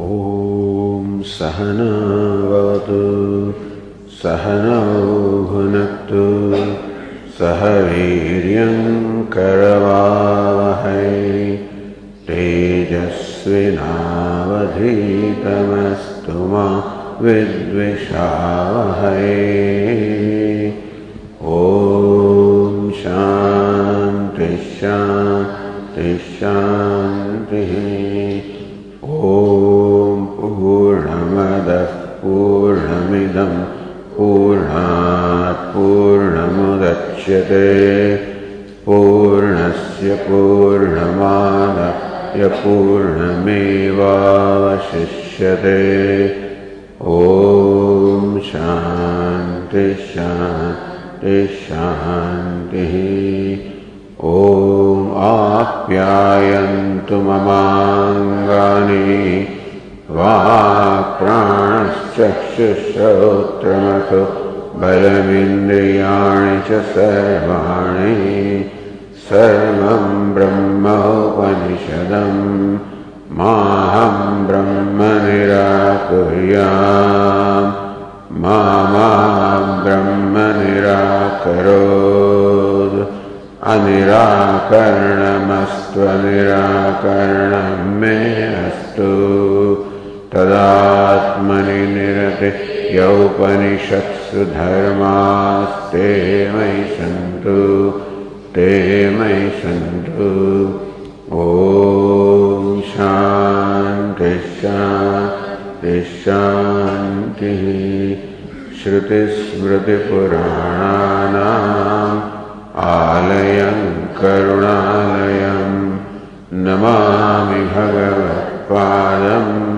ॐ सहनावतु सहनौ सह वीर्यङ्करवावहै तेजस्विनावधीतमस्तु मा विद्विषावहै। ॐ शान्ति शान्ति। पूर्णमिदं पूर्णात् पूर्णमुदच्यते। पूर्णस्य पूर्णमादाय पूर्णमेवावशिष्यते। ॐ शान्ति शान्ति। ॐ आप्यायन्तु ममाङ्गानि। वाक्प्राणश्चक्षुश्रोत्रमथो बलमिन्द्रियाणि च सर्वाणि सर्वं ब्रह्मोपनिषदम् माहं ब्रह्म निराकुर्याम् मा ब्रह्म निराकरोत् अनिराकरणमस्त्वनिराकरणं मे अस्तु तदात्मनि निरते यौपनिषत्सु धर्मास्ते मयि सन्तु, ते मयि सन्तु। ॐ शान्ति शान्ति शान्तिः। श्रुतिस्मृतिपुराणानाम् आलयं करुणालयं Namami भगवत्पादं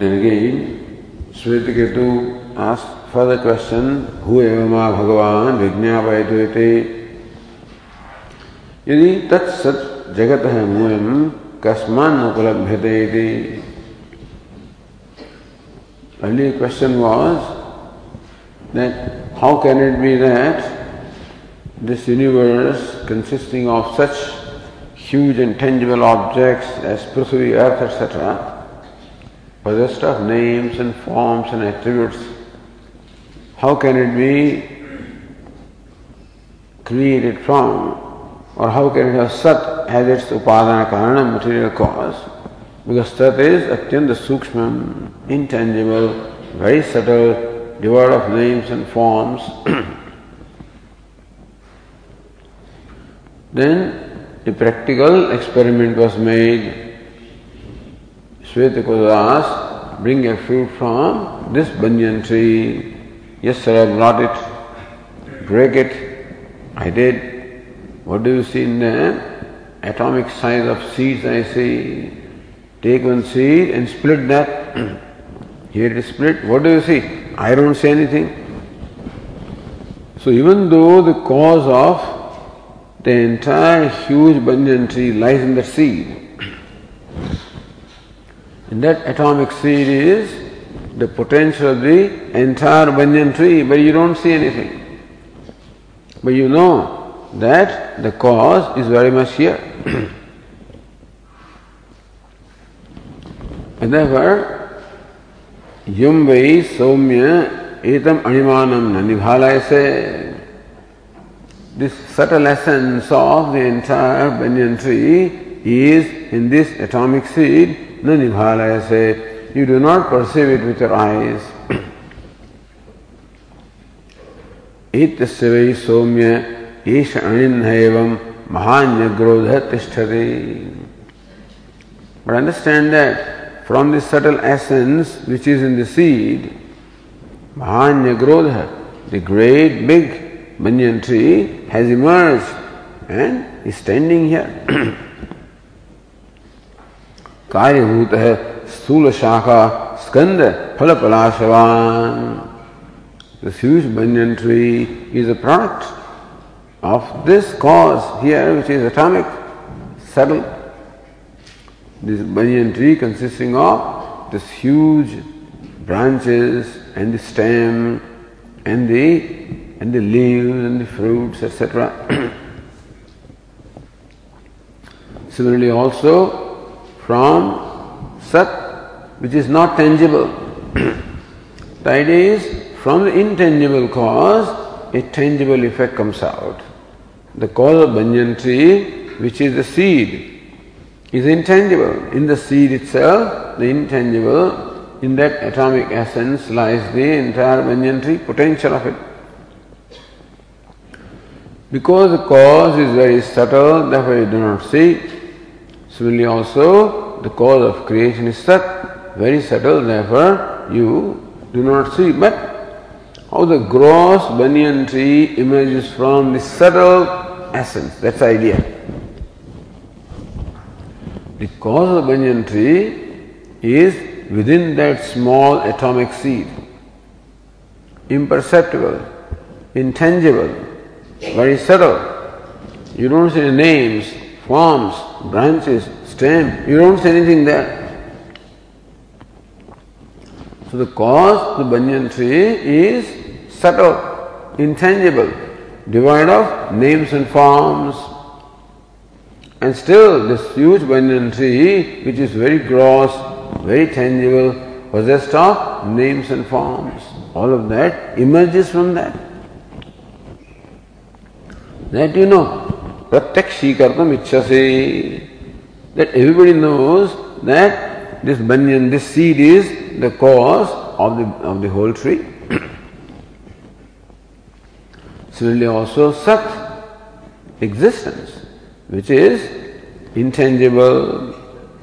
Then again, Svetiketu asked further question, Who evama Bhagavan Vijnapayatuvite यदि तत्सत जगत है मूलम कस्मान उपलभ्यते इति Earlier question was that how can it be that this universe consisting of such huge and tangible objects as Prithvi, Earth, etc., possessed of names and forms and attributes, how can it be created from, or how can it have Sat as its Upadana Karana, material cause? Because Sat is Atyanta Sukshmam, intangible, very subtle, devoid of names and forms. then a practical experiment was made. Asked, bring a fruit from this banyan tree. Yes, sir, I brought it. Break it. I did. What do you see in there? Atomic size of seeds I see. Take one seed and split that. Here it is split. What do you see? I don't see anything. So even though the cause of the entire huge banyan tree lies in the seed, in that atomic seed is the potential of the entire banyan tree, but you don't see anything. But you know that the cause is very much here. and therefore, yum vai etam animanam na nibhalaya se this subtle essence of the entire banyan tree is in this atomic seed न निभालय से you do not perceive it with your eyes. इत्यस्य वै सौम्य ईश अणिन्न एवं महान्य ग्रोध तिष्ठति But understand that from this subtle essence which is in the seed, Mahanya Grodha, the great big banyan tree, has emerged and is standing here. कार्यभूत है स्थूल शाखा स्कंद फल पलाशवान This huge banyan tree is a product of this cause here, which is atomic, subtle. This banyan tree consisting of this huge branches and the stem and the and the leaves and the fruits, etc. Similarly, also from Sat, which is not tangible. that is, from the intangible cause, a tangible effect comes out. The cause of banyan tree, which is the seed, is intangible. In the seed itself, the intangible, in that atomic essence lies the entire banyan tree potential of it. Because the cause is very subtle, therefore you do not see. Similarly also, the cause of creation is sat, very subtle, therefore you do not see. But how the gross banyan tree emerges from the subtle essence, that's the idea. The cause of the banyan tree is within that small atomic seed, imperceptible, intangible, very subtle. You don't see names, forms, branches, stem, you don't see anything there. So the cause, the banyan tree, is subtle, intangible, devoid of names and forms. And still, this huge banyan tree, which is very gross, very tangible, possessed of names and forms, all of that emerges from that. That you know. Pratyakshīkartam ichchasi. That everybody knows that this banyan, this seed is the cause of the, of the whole tree. Similarly also Sat, existence, which is intangible,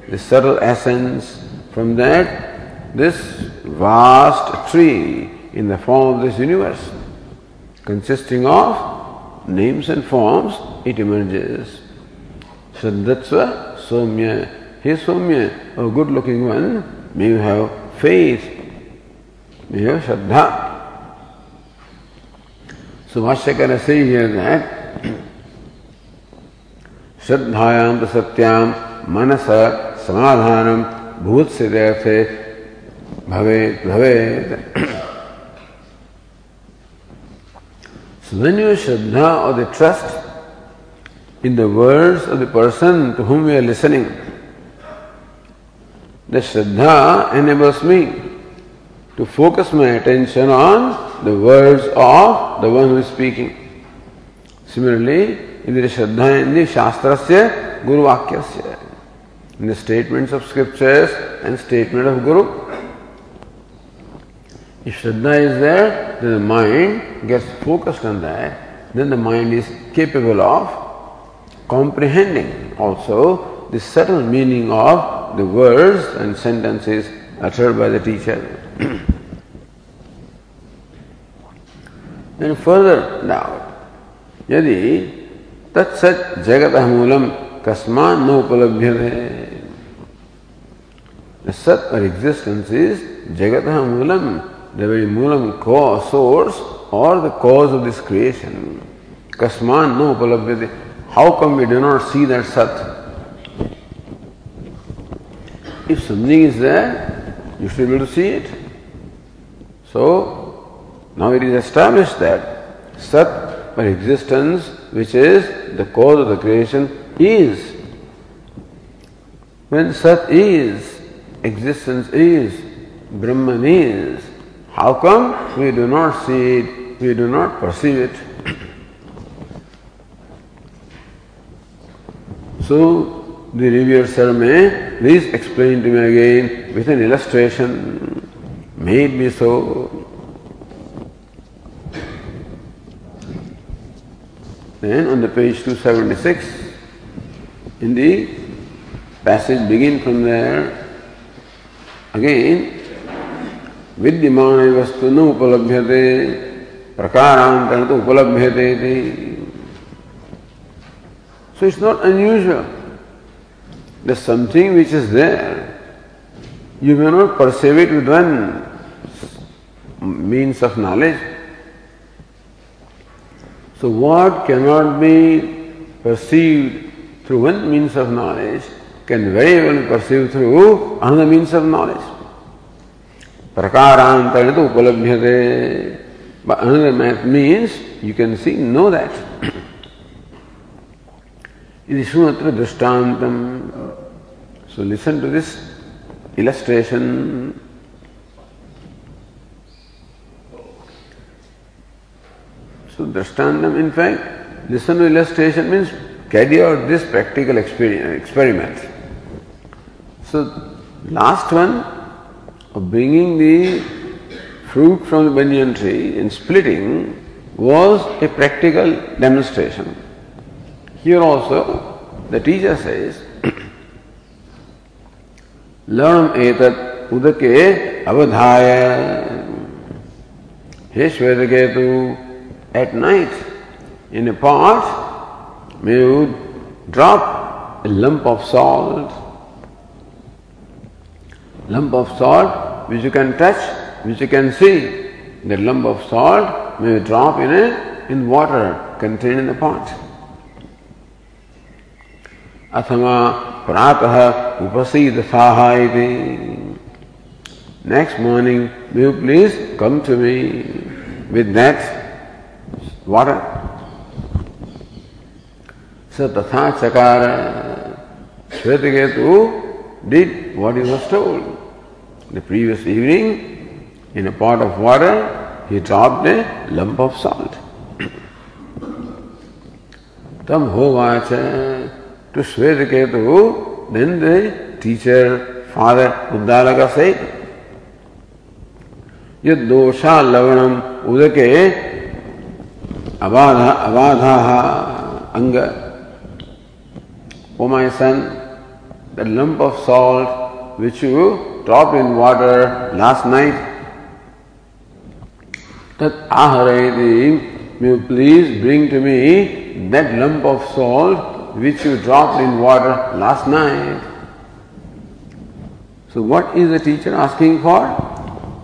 the subtle essence, from that this vast tree in the form of this universe, consisting of names and forms, it emerges. Shraddhatsva Somya. Hey Somya, a good looking one, may you have faith, may you have Shraddha. So Vashyakara say here that तो सत्याम मनस समाधानम भूत से भवे भवे So when you Shraddha or the trust in the words of the person to whom we are listening, the Shraddha enables me to focus my attention on the words of the one who is speaking. Similarly, there is Shraddha in the Shastrasya, Guru Vakyasya, in the statements of scriptures and statement of Guru, if Shraddha is there, then the mind gets focused on that, then the mind is capable of comprehending also the subtle meaning of the words and sentences uttered by the teacher. then further now, यदि तत्सत जगत Moolam कस्मान नोपलभ्य The sat or existence is jagat moolam the very moolam cause, source, or the cause of this creation. Kasman no upalabhyate. How come we do not see that Sat? If something is there, you should be able to see it. So, now it is established that Sat, or existence, which is the cause of the creation, is. When Sat is, existence is, Brahman is, how come we do not see it, we do not perceive it? so, the revered may please explain to me again with an illustration. Made me so. Then on the page 276, in the passage begin from there, again, विद्यमान वस्तु न उपलभ्यते प्रकारांतर तो उपलभ्यते So it's not unusual. There's something which is there. You may not perceive it with one means of knowledge. So what cannot be perceived through one means of knowledge can very well be perceived through another means of knowledge. प्रकारांतर तो उपलब्ध थे math means you can see know that इति सुमत्र दृष्टांतम so listen to this illustration so दृष्टांतम in fact listen to illustration means carry out this practical experiment so last one of bringing the fruit from the banyan tree and splitting was a practical demonstration. Here also, the teacher says, Learn etat udake avadhaya. Hey Shvetaketu, at night, in a pot, may you drop a lump of salt. Lump of salt which you can touch, which you can see. The lump of salt may you drop in a in water contained in the pot. अथवा प्रातः उपसीद साहायते next morning you please come to me with that water स तथा चकार श्वेत Ketu did what he was told. The previous evening, in a pot of water, he dropped a lump of salt. Tam hovacha to Shvetaketu, then the teacher, father Uddalaka said, यदोषा लवणम उदके अबाधा अबाधा अंग O my son, the lump of salt which you dropped in water last night, that aharayati, you please bring to me that lump of salt which you dropped in water last night. So, what is the teacher asking for?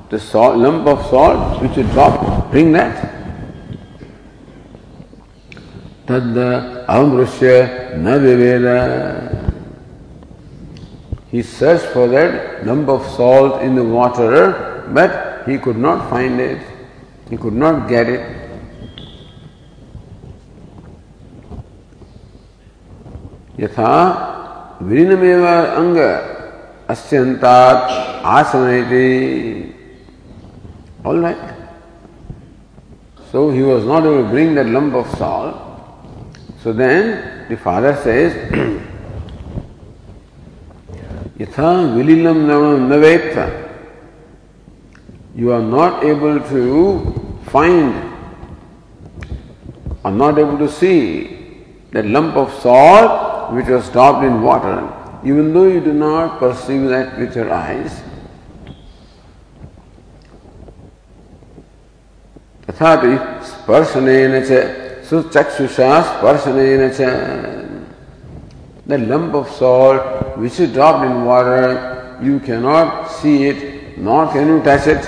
The salt, lump of salt which you dropped, bring that. Tad amrusya na viveda. He searched for that lump of salt in the water, but he could not find it. He could not get it. यथा विलीनमेव अंग अस्यंतात् आसनयति all right so he was not able to bring that lump of salt so then the father says yatha vilinam navam navetha you are not able to find or not able to see that lump of salt which was dropped in water, even though you do not perceive that with your eyes, तथापि स्पर्शनेन च सुचक्षुषा स्पर्शनेन च the lump of salt which is dropped in water, you cannot see it, nor can you touch it.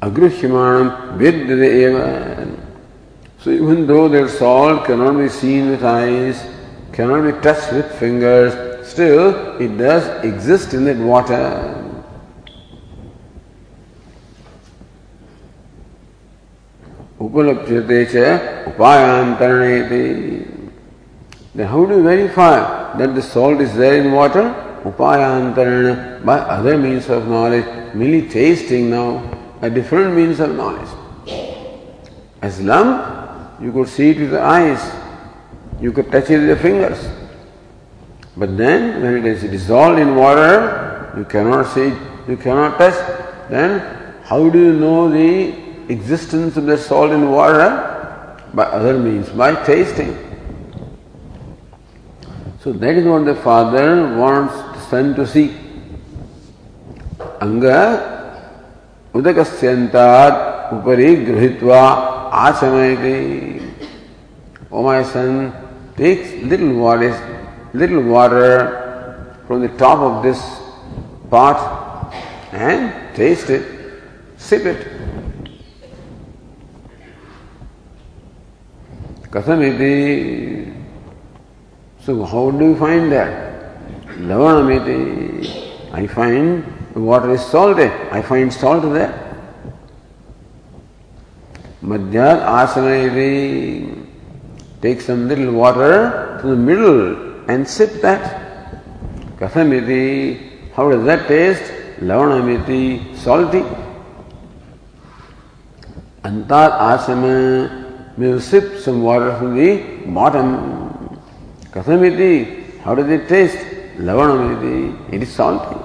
Vidyate eva. So even though that salt cannot be seen with eyes, cannot be touched with fingers, still it does exist in that water. उपलभ्यते च उपायांतरणेति Then how do you verify that the salt is there in water? Upayantarana, by other means of knowledge, merely tasting now, a different means of knowledge. As lump, you could see it with the eyes. You could touch it with your fingers. But then, when it is dissolved in water, you cannot see it, you cannot touch. Then, how do you know the existence of the salt in water? By other means, by tasting. So that is what the father wants the son to see. Anga udakasyantad upari grihitva asamayati. O oh, my son, take little water, little water from the top of this pot and taste it, sip it. कथम so how do you find that लवणम इति I find water is salt I find salt that मध्यात आसन take some little water to the middle and sip that कथम how does that taste लवणम इति salty अंतात आसन asana. May sip some water from the bottom. Kathamiti. How does it taste? Lavanamiti. It is salty.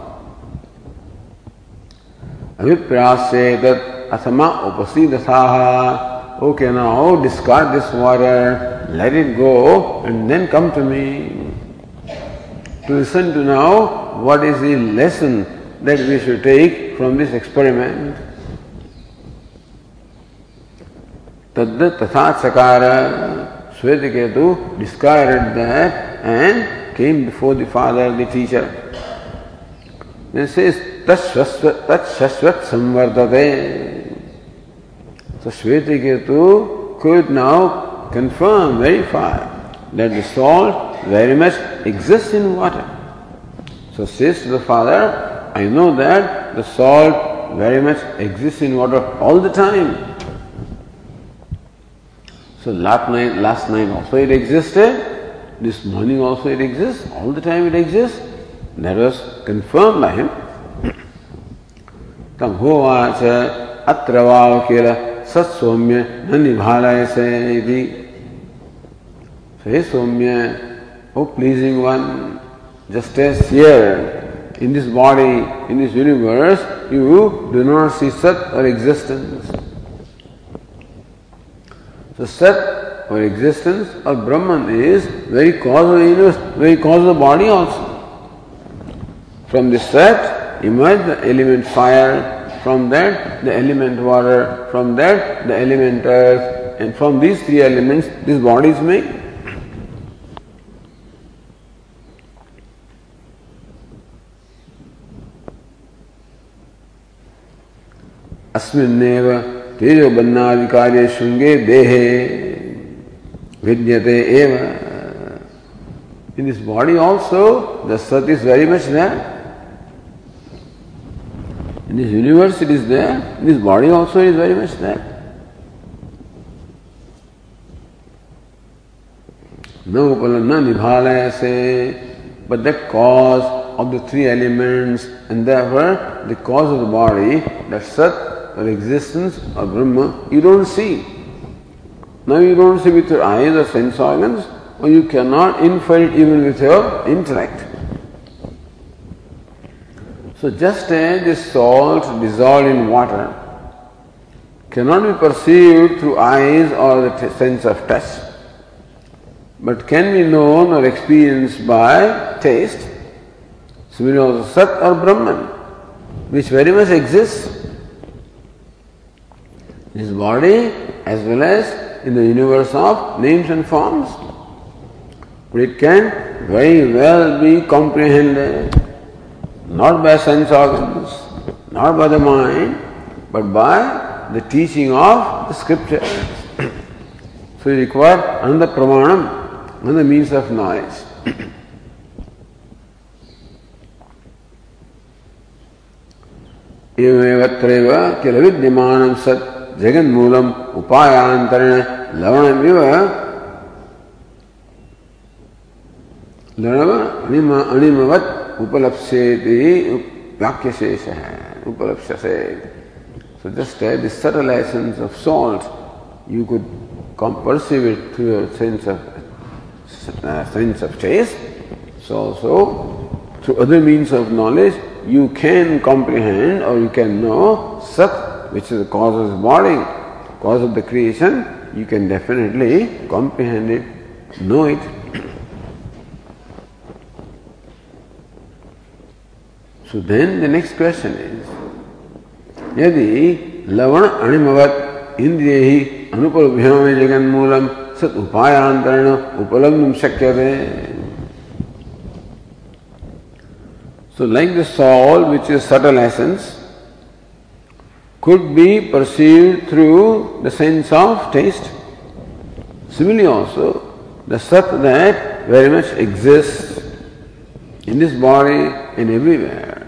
Aviprasya tat asama upasidasaha. Okay, now discard this water, let it go, and then come to me. To listen to now what is the lesson that we should take from this experiment. Tadda tatha sakara Svetiketu discarded that and came before the father, the teacher. Then says, Tatshasvat samvardate. So Svetiketu could now confirm, verify that the salt very much exists in water. So says the father, I know that the salt very much exists in water all the time. So last night, last night also it existed, this morning also it exists, all the time it exists. That was confirmed by him. तब होवाच अत्र वाव किल सत्सौम्य न निभालय से Say Somya, oh pleasing one, just as here in this body, in this universe, you do not see Sat or existence. So Sat or existence or Brahman is very cause of the universe, very cause of the body also. From the Sat emerge the element fire, from that the element water, from that the element earth, and from these three elements this body is made. अस्मिन्नेव तेजो बन्नाधिकार्य श्रृंगे देहे vidyate eva. In this body also, the sat is very much there. In this universe it is there, in this body also it is very much there. No upalana nibhalaya but the cause of the three elements and therefore the cause of the body, that sat or existence of Brahma, you don't see. Now you don't see with your eyes or sense organs, or you cannot infer it even with your intellect. So just as the salt dissolved in water cannot be perceived through eyes or the t- sense of touch, but can be known or experienced by taste, similarly also Sat or Brahman, which very much exists this body as well as in the universe of names and forms. But it can very well be comprehended not by sense organs, not by the mind, but by the teaching of the scriptures. so you require another pramanam, another means of knowledge. एवमेवत्रैव किल विद्यमानं सत् जगन्मूल मूलम उपायांतरण लवण लवणिम उपलब्ध वाक्य शेष है उपलब्ध से so just है this subtle essence of salt you could perceive it through your sense of sense of taste so so through other means of knowledge you can comprehend और यू कैन नो सत which is the cause of the body, cause of the creation, you can definitely comprehend it, know it. So then the next question is, यदि लवण अणिमवत इंद्रिय ही अनुपलभ्य में जगन मूलम सत उपायांतरण उपलब्ध शक्य So like the soul which is subtle essence could be perceived through the sense of taste. Similarly also, the sat that very much exists in this body and everywhere,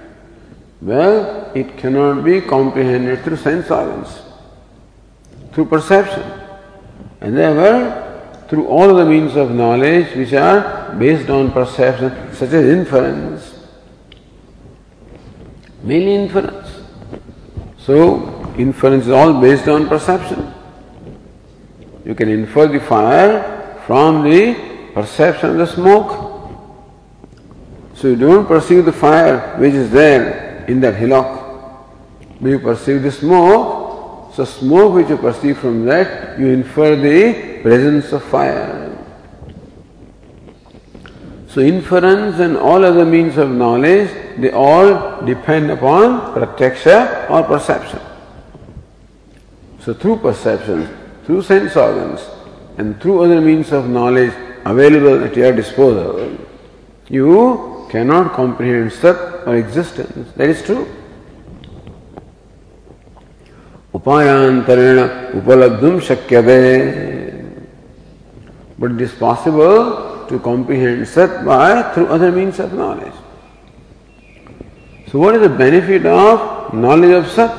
well, it cannot be comprehended through sense organs, through perception. And therefore, through all the means of knowledge which are based on perception, such as inference, mainly inference. So, inference is all based on perception. You can infer the fire from the perception of the smoke. So you don't perceive the fire which is there in that hillock. But you perceive the smoke. So smoke which you perceive from that, you infer the presence of fire. So inference and all other means of knowledge, they all depend upon pratyaksha or perception. So through perception, through sense organs, and through other means of knowledge available at your disposal, you cannot comprehend Sat or existence. That is true. Upayantarena upalabdhum shakyade. But it is possible to comprehend Sat by through other means of knowledge. So what is the benefit of knowledge of Sat?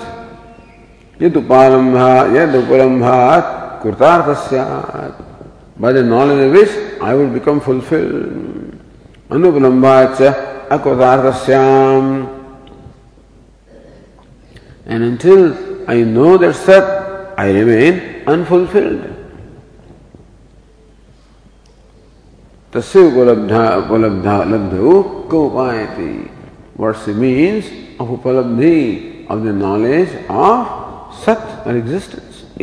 Yadupalambha, yadupalambhat, kurtarthasya. By the knowledge of which I will become fulfilled. Anupalambhacha akurtarthasyam. And until I know that Sat, I remain unfulfilled. तस्य उपलब्धा उपलब्धा लब्धो कोपायति What's the means of upalabdhi, of the knowledge of sat or existence.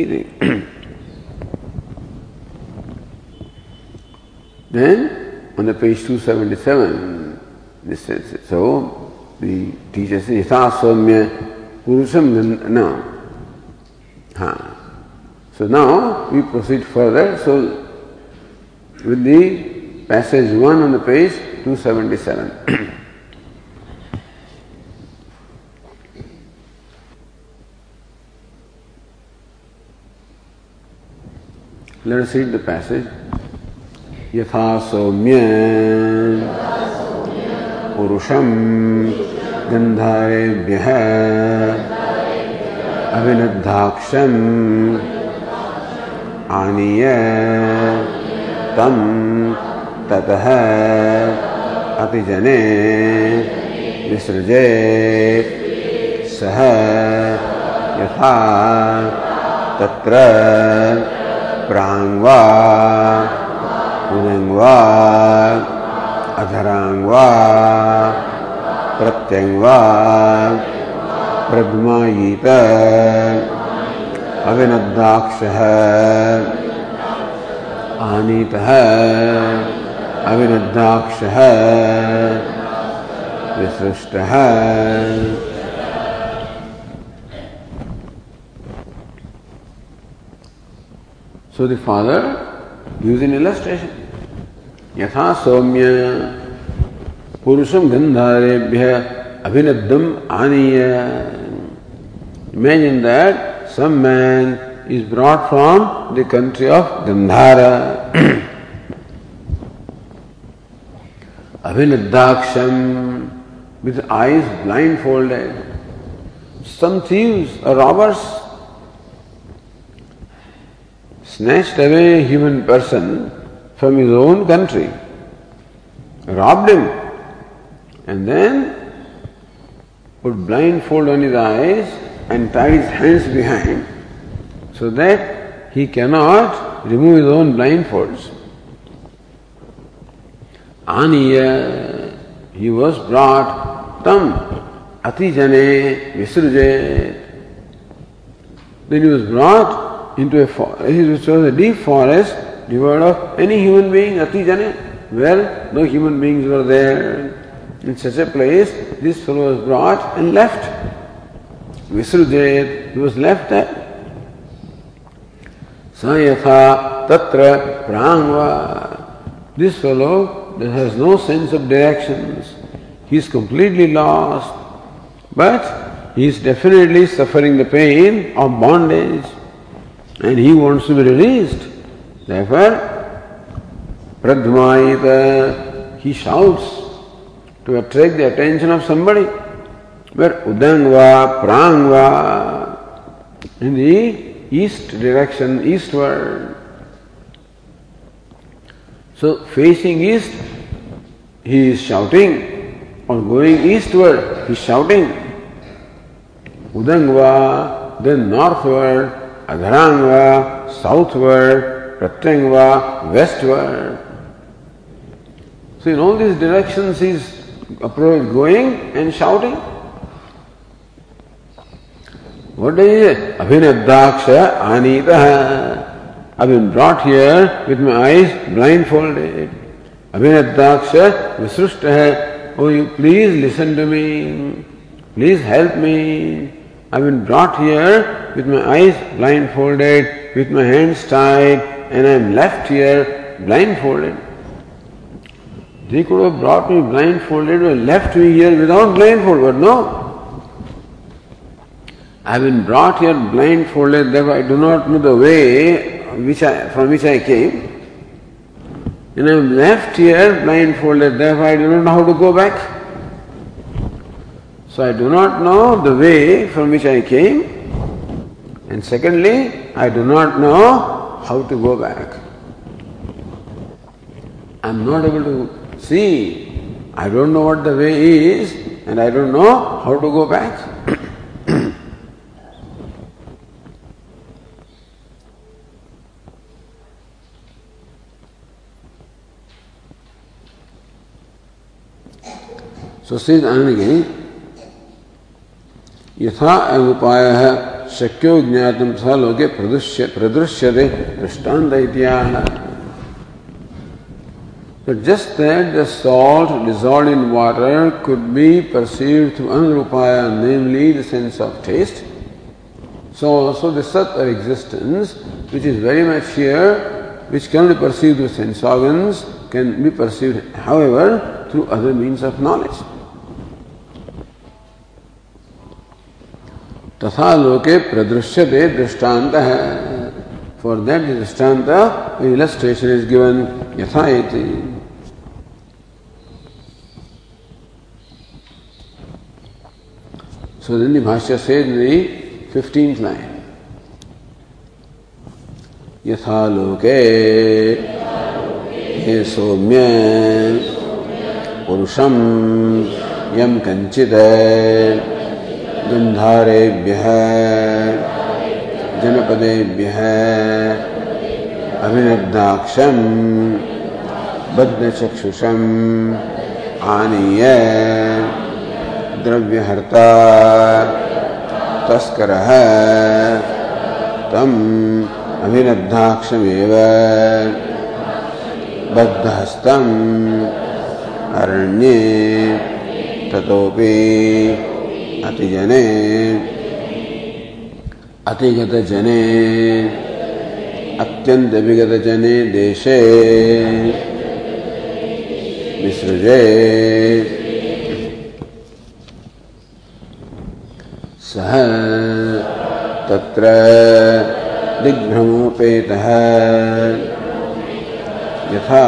then, on the page 277, this says. So, the teacher says, Yatha Somya Purusham now. Huh. So now we proceed further. So, with the Passage 1 on the page 277. Let us read the passage. यथा सौम्य पुरुषम गंधारेभ्य अभिनद्धाक्षम आनीय तम ततः अतिजने विसृजे सह यथा तत्र प्रत्यङ्वा प्रद्मायीत अविनद्दाक्षः आनीतः अविरुद्धाक्षः विसृष्टः। So the father used an illustration. यथा सौम्य पुरुषम गंधारेभ्य अभिनद्दम आनीय Imagine that some man is brought from the country of Gandhara. Avinadaksham, with eyes blindfolded. Some thieves or robbers snatched away a human person from his own country, robbed him, and then put blindfold on his eyes and tied his hands behind so that he cannot remove his own blindfolds. Aniya, he was brought tam atijane visrujet. Then he was brought into a forest, which was a deep forest devoid of any human being, atijane, where no human beings were there. In such a place, this fellow was brought and left. Visrujet, he was left there. Sayatha tatra prangva. This fellow has no sense of directions. He is completely lost. But he is definitely suffering the pain of bondage and he wants to be released. Therefore, Pradmaita, he shouts to attract the attention of somebody. Where Udangva, Prangva, in the east direction, eastward. So facing east, he is shouting, or going eastward, he is shouting. Udangva, then northward, अधरांग southward प्रत्यंग westward so in all these direction is approach going and shouting what is अभिनद्दाक्ष आनीत I been brought here with my eyes blindfolded अभिनद्दाक्ष विसृष्ट है ओ you please listen to me please help me I've been brought here with my eyes blindfolded, with my hands tied, and I'm left here blindfolded. They could have brought me blindfolded and left me here without blindfold, but no. I have been brought here blindfolded, therefore I do not know the way which I, from which I came. And I am left here blindfolded, therefore I do not know how to go back. So I do not know the way from which I came. And secondly, I do not know how to go back. I am not able to see. I don't know what the way is, and I don't know how to go back. So says Anandagiri, यथा उपाय शक्यो ज्ञातम स लोके प्रदृश्य प्रदृश्यते दृष्टांत इत्याह But just that the salt dissolved in water could be perceived through anurupaya, namely the sense of taste. So also the sat or existence, which is very much here, which can be perceived through sense organs, can be perceived, however, through other means of knowledge. तथा लोके प्रदृश्यते दृष्टांत है for that दृष्टांत illustration is given यथा इति। So then the Bhashya said in the 15th line, यथा लोके हे सौम्य पुरुषम यम कंचित गंधारेभ्य जनपदेभ्य। अभिनदाक्षम बद्धचक्षुषम आनीय। द्रव्यहर्ता। तस्कर। तम अभिनद्धाक्षमेव बद्धहस्तम। अरण्ये। ततोपि। अतिजने। अतिगत जने अत्यंत विगत जने देशे। विसृजे। सह तत्र दिग्भ्रमोपेतः यथा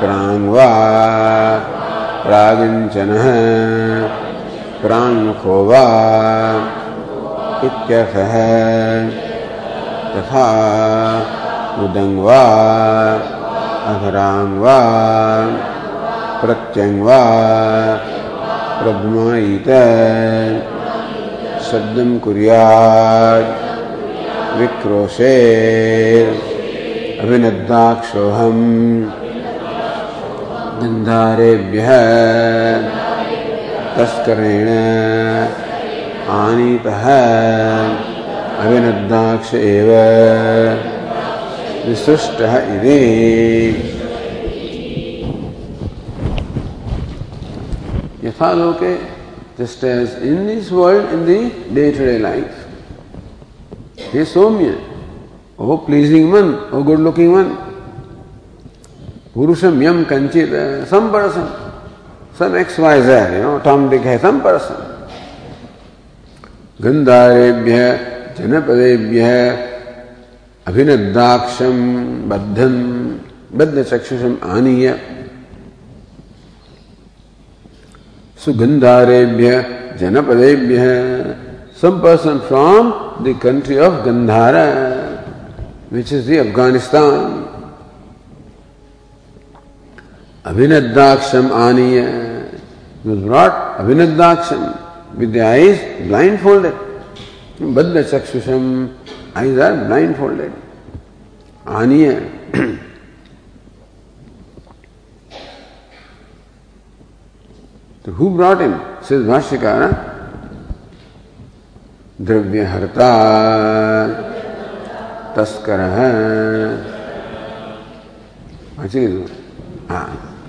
प्राङ्वा प्रागिञ्चनः प्राङ्मुखो वा तथा उदङ् वा अधराङ् वा प्रत्यङ् वा शब्दं कुर्यात् विक्रोशे तस्करेण आनीत अभिनद्दाक्ष एव। यथा लोके just as in this world in the day to day life hey Saumya O pleasing one O good looking one पुरुषम यम कंचित संपरसम some X Y Z you know Tom Dick है सम पर्सन गंधारेभ्य जनपदेभ्य अभिनद्दाक्षम बद्धम बद्ध चक्षुषम आनीय सुगंधारेभ्य जनपदेभ्य some person from the country of Gandhara which is the Afghanistan आनीय He was brought Avinadaksham with the eyes blindfolded. Badda Chakshusham, eyes are blindfolded. Aniya. So who brought him? Says Bhashyakara, द्रव्यहर्ता तस्कर हाँ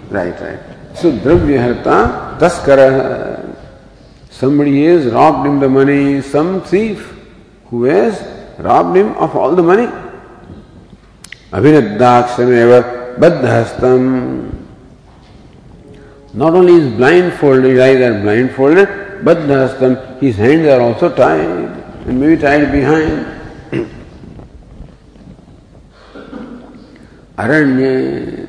right right so द्रव्यहर्ता तस्कर somebody has robbed him the money some thief who has robbed him of all the money अभिनद्दाक्षमेव बद्धहस्तम Not only is blindfolded, his eyes are blindfolded, husband, his hands are also tied, and maybe tied behind. Aranya.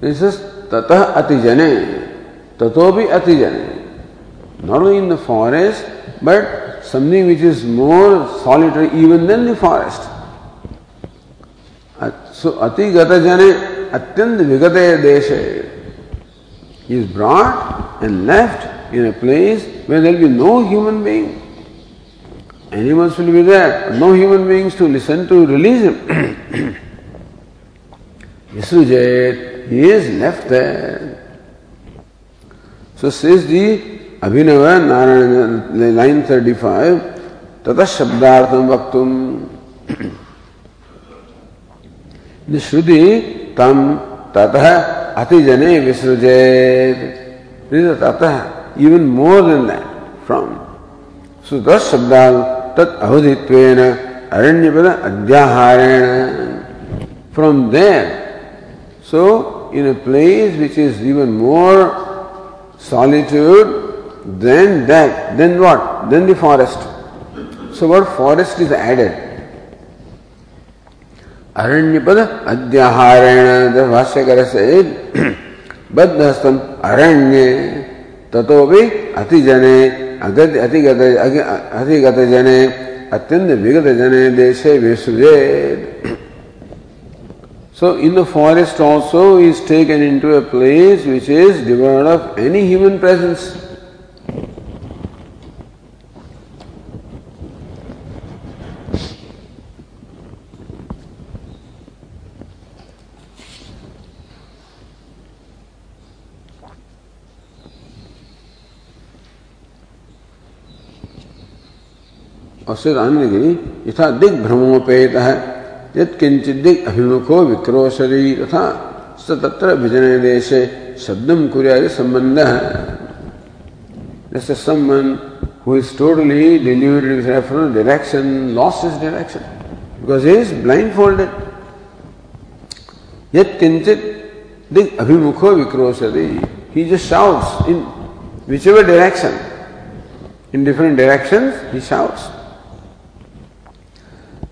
Tatah atijane, tatobi atijane. Not only in the forest, but something which is more solitary even than the forest. So atigata jane अत्यंत विगते देश is brought and left in a place where there will be no human being. Animals will be there, no human beings to listen to release him. Visujet, he is left there. So says the Abhinava Narayana, line 35, ततः शब्दार्थम वक्तुम Shruti तम ततः अतिजने विसृजेत ततः even more than that from so thus शब्दाल तत् अवधित्वेन अरण्यपद अध्याहारेण from there so in a place which is even more solitude then that then what? Then the forest. So, what forest is added? अरण्यपद अध्याहारेण भाष्यकर से बद्धस्तम अरण्य ततो भी अतिजने अगत अतिगत अतिगत जने अत्यंत विगत जने देशे विसुजे So in the forest also is taken into a place which is devoid of any human presence. और सिर अन्य यथा दिग्भ्रमोपेत है यत्किंचिदि अभिमुखो विक्रो शरीर तथा सतत्र विजन देशे शब्दम कुर्याद संबंध है जैसे संबंध who is totally delivered with refer direction loss is direction because is blindfolded यद किंचित दिग अभिमुखो विक्रो he just shouts in whichever direction in different direction he shouts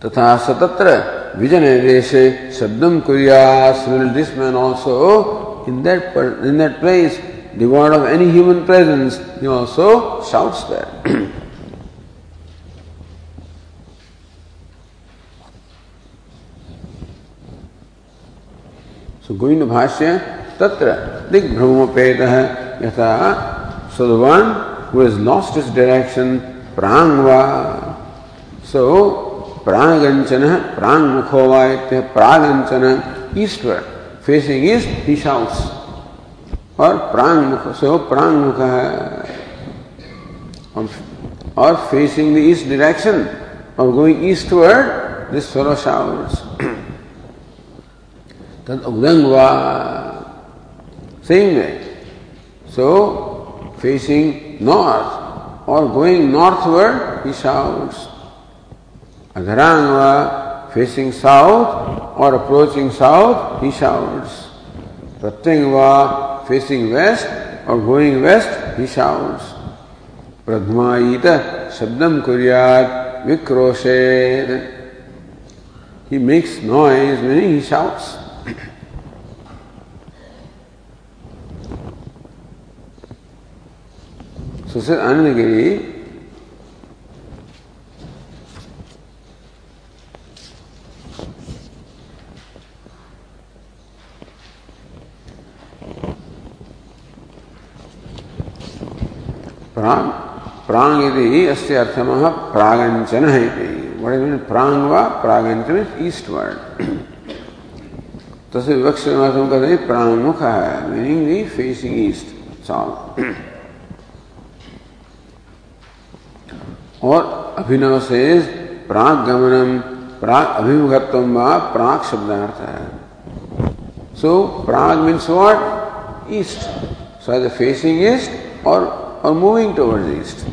तथा सतत्र देशे शब्दम कुरियास will this man also in that in that place devoid of any human presence he also shouts there so going to bhashya tatra दिग्भ्रमोपेतः यथा so the one who has lost his direction prangva so प्रागंचन प्रांग मुखो वायत प्रागंचन eastward facing is this और प्रांग मुख से वो प्रांग मुख है और फेसिंग द ईस्ट डायरेक्शन और गोइंग ईस्टवर्ड दिस सरो तद उदंग same way so facing north और going northward he shouts Adharangva, facing south or approaching south, he shouts. Pratyangva, facing west or going west, he shouts. प्रध्मायित शब्दम कुरियात विक्रोशेद He makes noise, meaning he shouts. so said Anandagiri, Prana प्रांग यदि अस्य अर्थमः प्रागंचन है is mean प्रांग वा प्रागंचन is eastward तस्य विवक्ष माध्यम कहते हैं। प्रांगमुख है मीनिंग दी फेसिंग ईस्ट चाल और अभिनव से प्राग गमनम प्राग अभिमुखत्व व प्राग शब्दार्थ है so Prague means what east so the facing east और or moving towards east.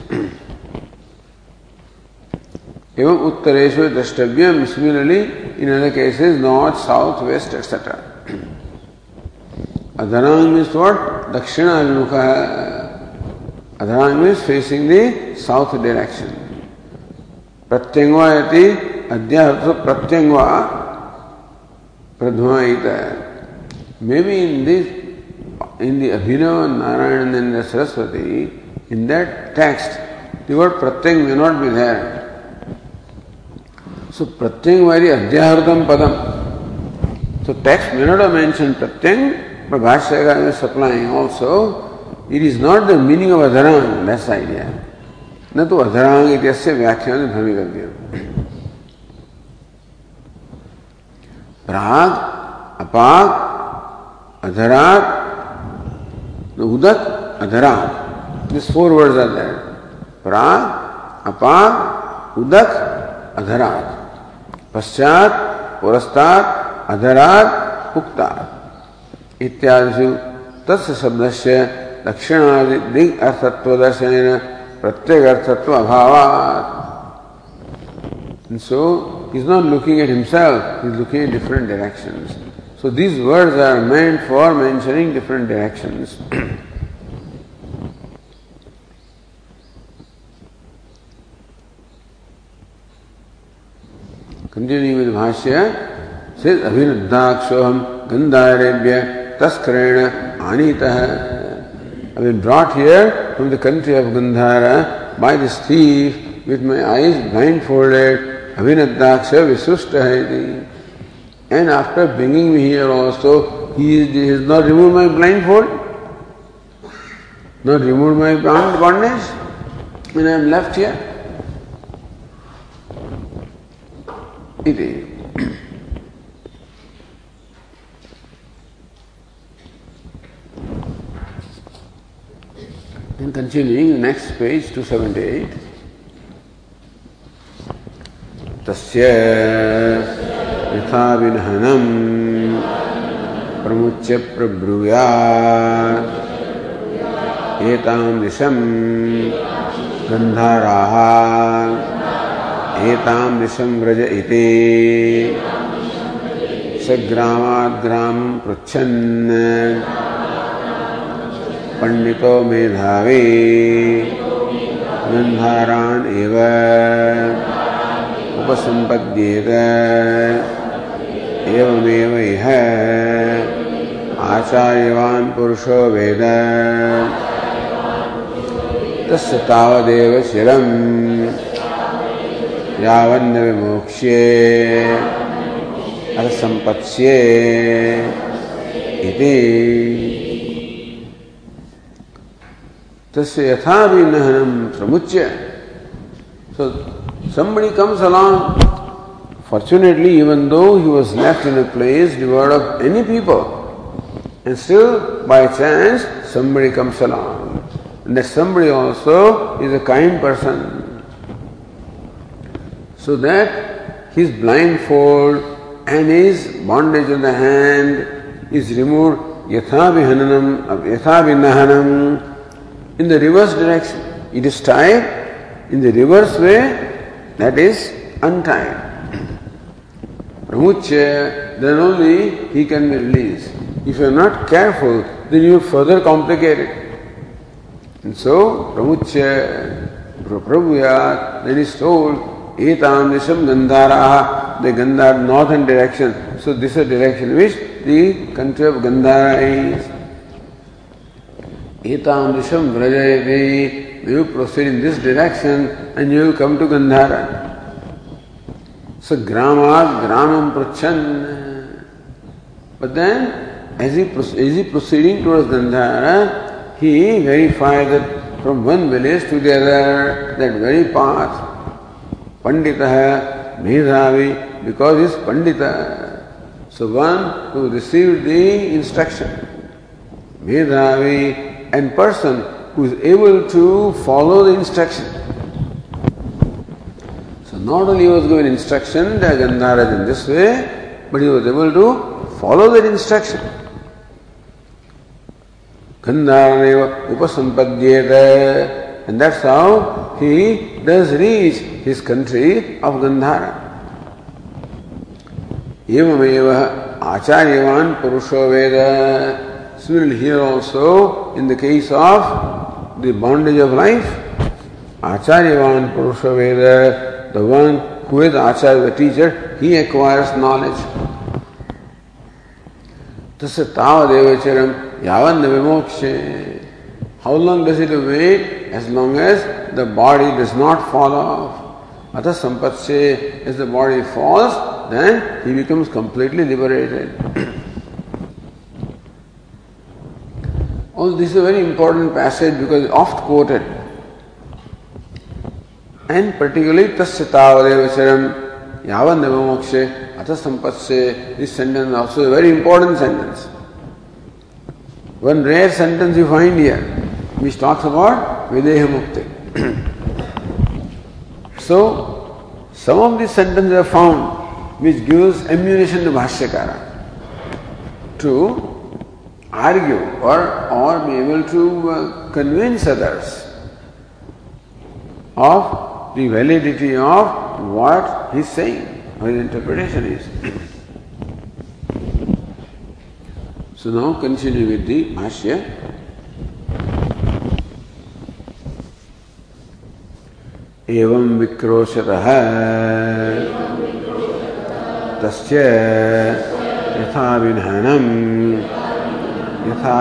एवं उत्तरेश द्रष्टव्यम। Similarly in other cases north south west etcetera अधरांग means what दक्षिण अभिमुख है अधरांग means facing the south direction प्रत्यंगवा यदि अध्यार्थ प्रत्यंगवा प्रध्वायित may be in this in the Abhinava Narayan and the Saraswati, in that text, the word pratyang may not be there. So pratyang very adhyahardam padam. So text may not have mentioned pratyang, but Bhashyaka is supplying also. It is not the meaning of adharang, that's the idea. न तो अधरांग इत्यस्य व्याख्यान भवितव्य प्राग अपाग अधराग Udak, Adharag. These four words are there. Prag, Apag, Udak, Adharag. पश्चात पुरस्तात् अधरात् उक्तात् इत्यादिषु तस्य शब्दस्य दक्षिणादि दिग् अर्थत्वदर्शनेन प्रत्येगार्थत्व अभावात् And so he's not looking at himself, he's looking at different directions. So these words are meant for mentioning different directions. Continuing with Bhashya, says Abhinaddakshoham Gandharebhya Taskarena Anitaha. I've been brought here from the country of Gandhara by this thief with my eyes blindfolded. Abhinaddaksha Visustaha And after bringing me here also, he, is, he has not removed my blindfold, not removed my bondage, and I am left here. It is. Then continuing, next page 278. तस्य यथा प्रमुच्य प्रब्रूयात्। एतां दिशं गन्धाराः। दिशं व्रज इति। स ग्रामात् ग्रामं पृच्छन्। मेधावी। गन्धारान् एव। उपसम्पद्येत। एवमेव इह। आचार्यवान् पुरुषो वेद। तस्य तावदेव शिरम्। यावन्न विमोक्ष्ये असम्पत्स्ये इति। तस्य यथा विनहनं समुच्य so somebody comes along Fortunately, even though he was left in a place devoid of any people, And still, by chance, somebody comes along. And that somebody also is a kind person. So that his blindfold and his bondage on the hand is removed yathavihananam, yathavinahanam in the reverse direction. It is tied in the reverse way, that is untied. Pramuchya, then only he can be released. If you are not careful, then you further complicate it. And so, Pramuchya, Prabhuya, then is told, Etam Nisham Gandhara, the Gandhara northern direction. So this is a direction which the country of Gandhara is. Etam Nisham Vrajayati, you proceed in this direction and you come to Gandhara. So Gramat Gramam Prachan. But then as he, as he proceeding towards Gandhara, he verified that from one village to the other, that very path, Pandita Medhavi, because he is Pandita. So one who received the instruction, Medhavi, and person who is able to follow the instruction. So not only he was given instruction that Gandhara is in this way, but he was able to follow that instruction. And that's how he does reach his country of Gandhara. Evameva acharyavan we will hear also in the case of the bondage of life, Acharyavan Purushava, the one who is Acharya, the teacher, he acquires knowledge. Tasya Tavadevacharam How long does it wait? As long as the body does not fall off. Atasampatse, if as the body falls, then he becomes completely liberated. Oh, this is a very important passage because oft quoted. And particularly tasya tavadevacharam yavan vimokshe ata sampatshe. This sentence also a very important sentence. One rare sentence you find here, which talks about Videha Mukti. so, some of these sentences are found which gives ammunition to Bhashyakara to argue or, or be able to uh, convince others of the validity of what he's saying, what his interpretation is. So now continue with the Bhashya. एवं विक्रोशतः तस्य यथा विधानं यथा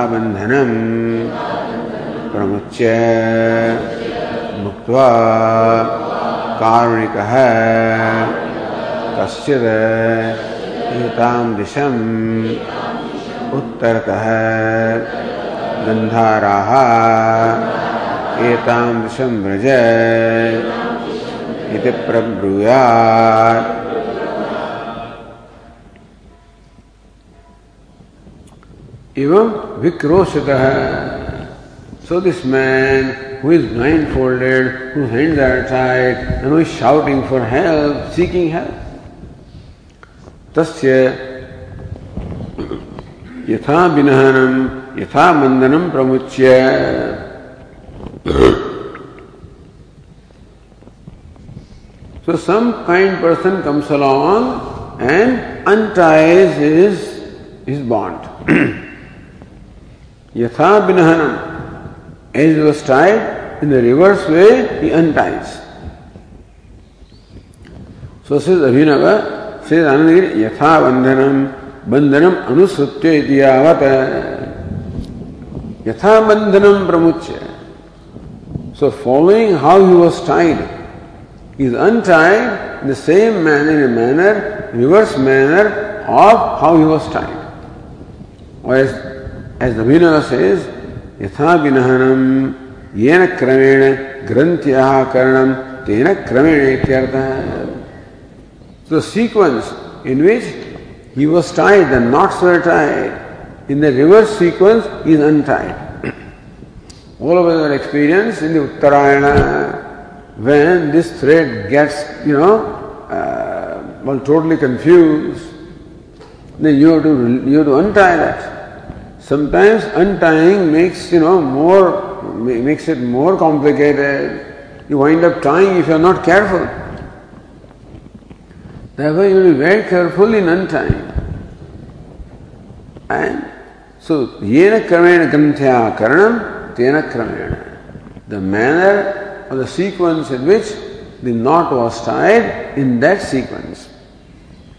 प्रमुच्य मुक्त्वा कारुणिकः कश्चित् एतां दिशं उत्तरतः गन्धाराः एतां दिशं व्रज इति प्रब्रूयात्। एवं विक्रोशित। So this man who is blindfolded who hand tight and who is shouting for help seeking help तस्य यथा विनहनम यथा मंदनम प्रमुच्य। So some kind person comes along and unties is is bond Yatha binahanam. As he was tied, in the reverse way, he unties. So says Abhinava, says Anandagiri, Yatha bandhanam बंधनम अनुसृत्य यावत यथा बंधनम प्रमुच्य so following how he was tied is untied in the same manner, in a manner, reverse manner of how he was tied. Whereas, as the Vinaya says, यथा विनहनम येन क्रमेण ग्रंथ्या करणम तेन क्रमेण इत्यर्थः sequence in which He was tied, the knots were tied. In the reverse sequence is untied. All of us are experienced in the Uttarayana when this thread gets, you know, uh, well, totally confused. Then you have to you have to untie that. Sometimes untying makes you know more makes it more complicated. You wind up tying if you are not careful. Therefore, you will be very careful in untying. And so, yena kramena granthya karanam tena kramena. The manner or the sequence in which the knot was tied in that sequence.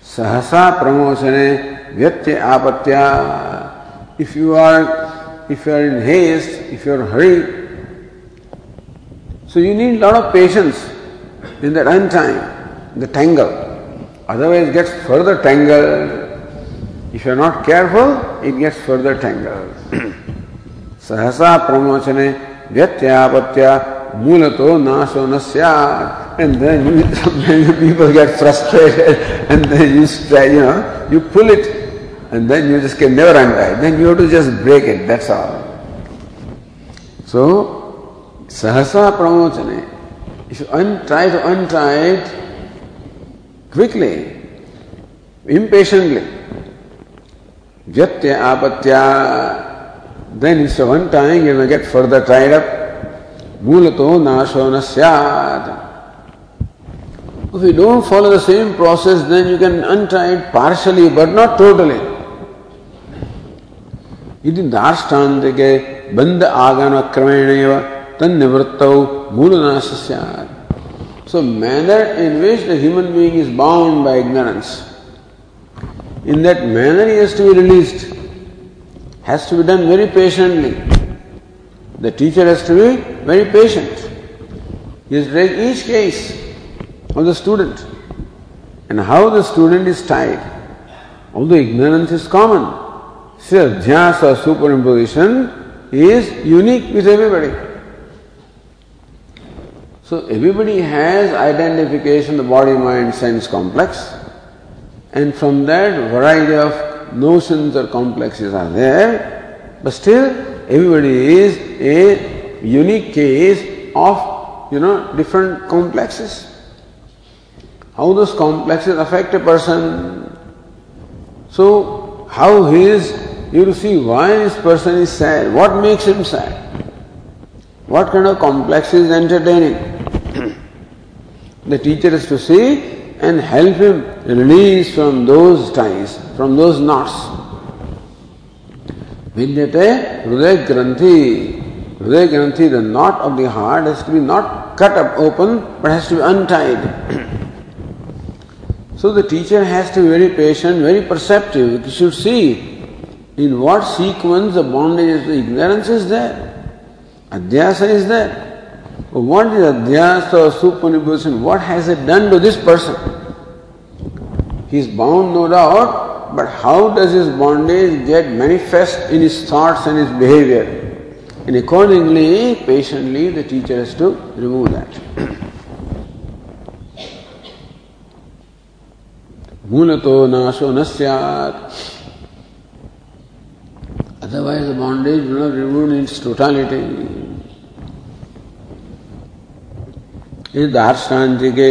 Sahasa pramochane vyatya apatya. If you are if you are in haste, if you are hurried, so you need lot of patience in that untying, the tangle. Otherwise, it gets further tangled. If you are not careful, it gets further tangled. Sahasa pramochane vyatyapatya mulato naso nasyat. And then you, people get frustrated and then you you know, you pull it and then you just can never untie. Then you have to just break it, that's all. So, sahasa pramochane. If you un- try to untie it, quickly, impatiently. Jatya apatya, then instead of time you may get further tied up. Mulato nasho nasyat. If you don't follow the same process, then you can untie it partially but not totally. ಇದು ದಾರ್ಷ್ಟಾಂತಿಗೆ ಬಂದ ಆಗನ ಕ್ರಮೇಣೇವ ತನ್ನಿವೃತ್ತವು ಮೂಲನಾಶ ಸ್ಯಾತ್ so manner in which the human being is bound by ignorance in that manner is to be released has to be done very patiently the teacher has to be very patient is take each case of the student and how the student is tied. Although ignorance is common, so or superimposition is unique with everybody. So everybody has identification, the body mind sense complex, and from that variety of notions or complexes are there, but still everybody is a unique case of you know different complexes. How those complexes affect a person. So how he is you to see why this person is sad, what makes him sad. What kind of complex is entertaining? The teacher is to see and help him release from those ties, from those knots. Vidyate Hruday Granthi. Hruday Granthi, the knot of the heart has to be not cut up open, but has to be untied. so the teacher has to be very patient, very perceptive. He should see in what sequence the bondage is, the ignorance is there, adhyasa is there. What is adhyasa or superimposition? What has it done to this person? He is bound, no doubt, but how does his bondage get manifest in his thoughts and his behavior? And accordingly, patiently, the teacher has to remove that. Munato naso nasyat. Otherwise, the bondage will not remove in its totality. दार्ष्टान्तिके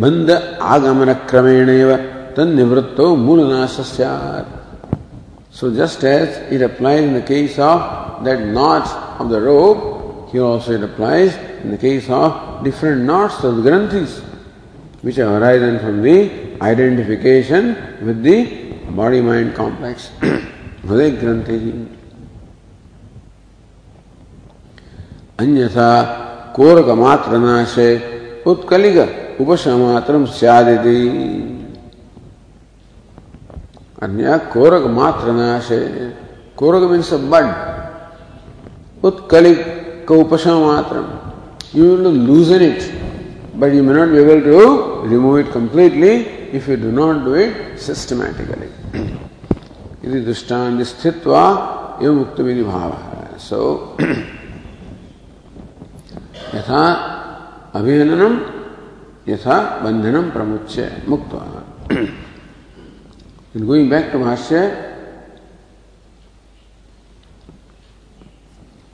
बंध आगमन क्रमेण तन्निवृत्तो मूलनाश So just as it applies in the case of that knot of the rope, here also it applies in the case of different knots of granthis, which are arisen from the identification with the body-mind complex. Hృदय ग्रंथि अन्यथा कोरक मात्र नाशे उत्कलिग उपशमात्रम स्यादिति अन्य कोरग मात्र नाशे कोरग means अ बड उत्कलिग का उपशमात्रम you will loosen it, but you may not be able to remove it completely if you do not do it systematically. इति दृष्टान्ति स्थित्वा एवं उक्तमिति भावः। सो यथा अभिहननं यथा बन्धनं प्रमुच्य मुक्त्वा। गोइंग बैक टू भाष्य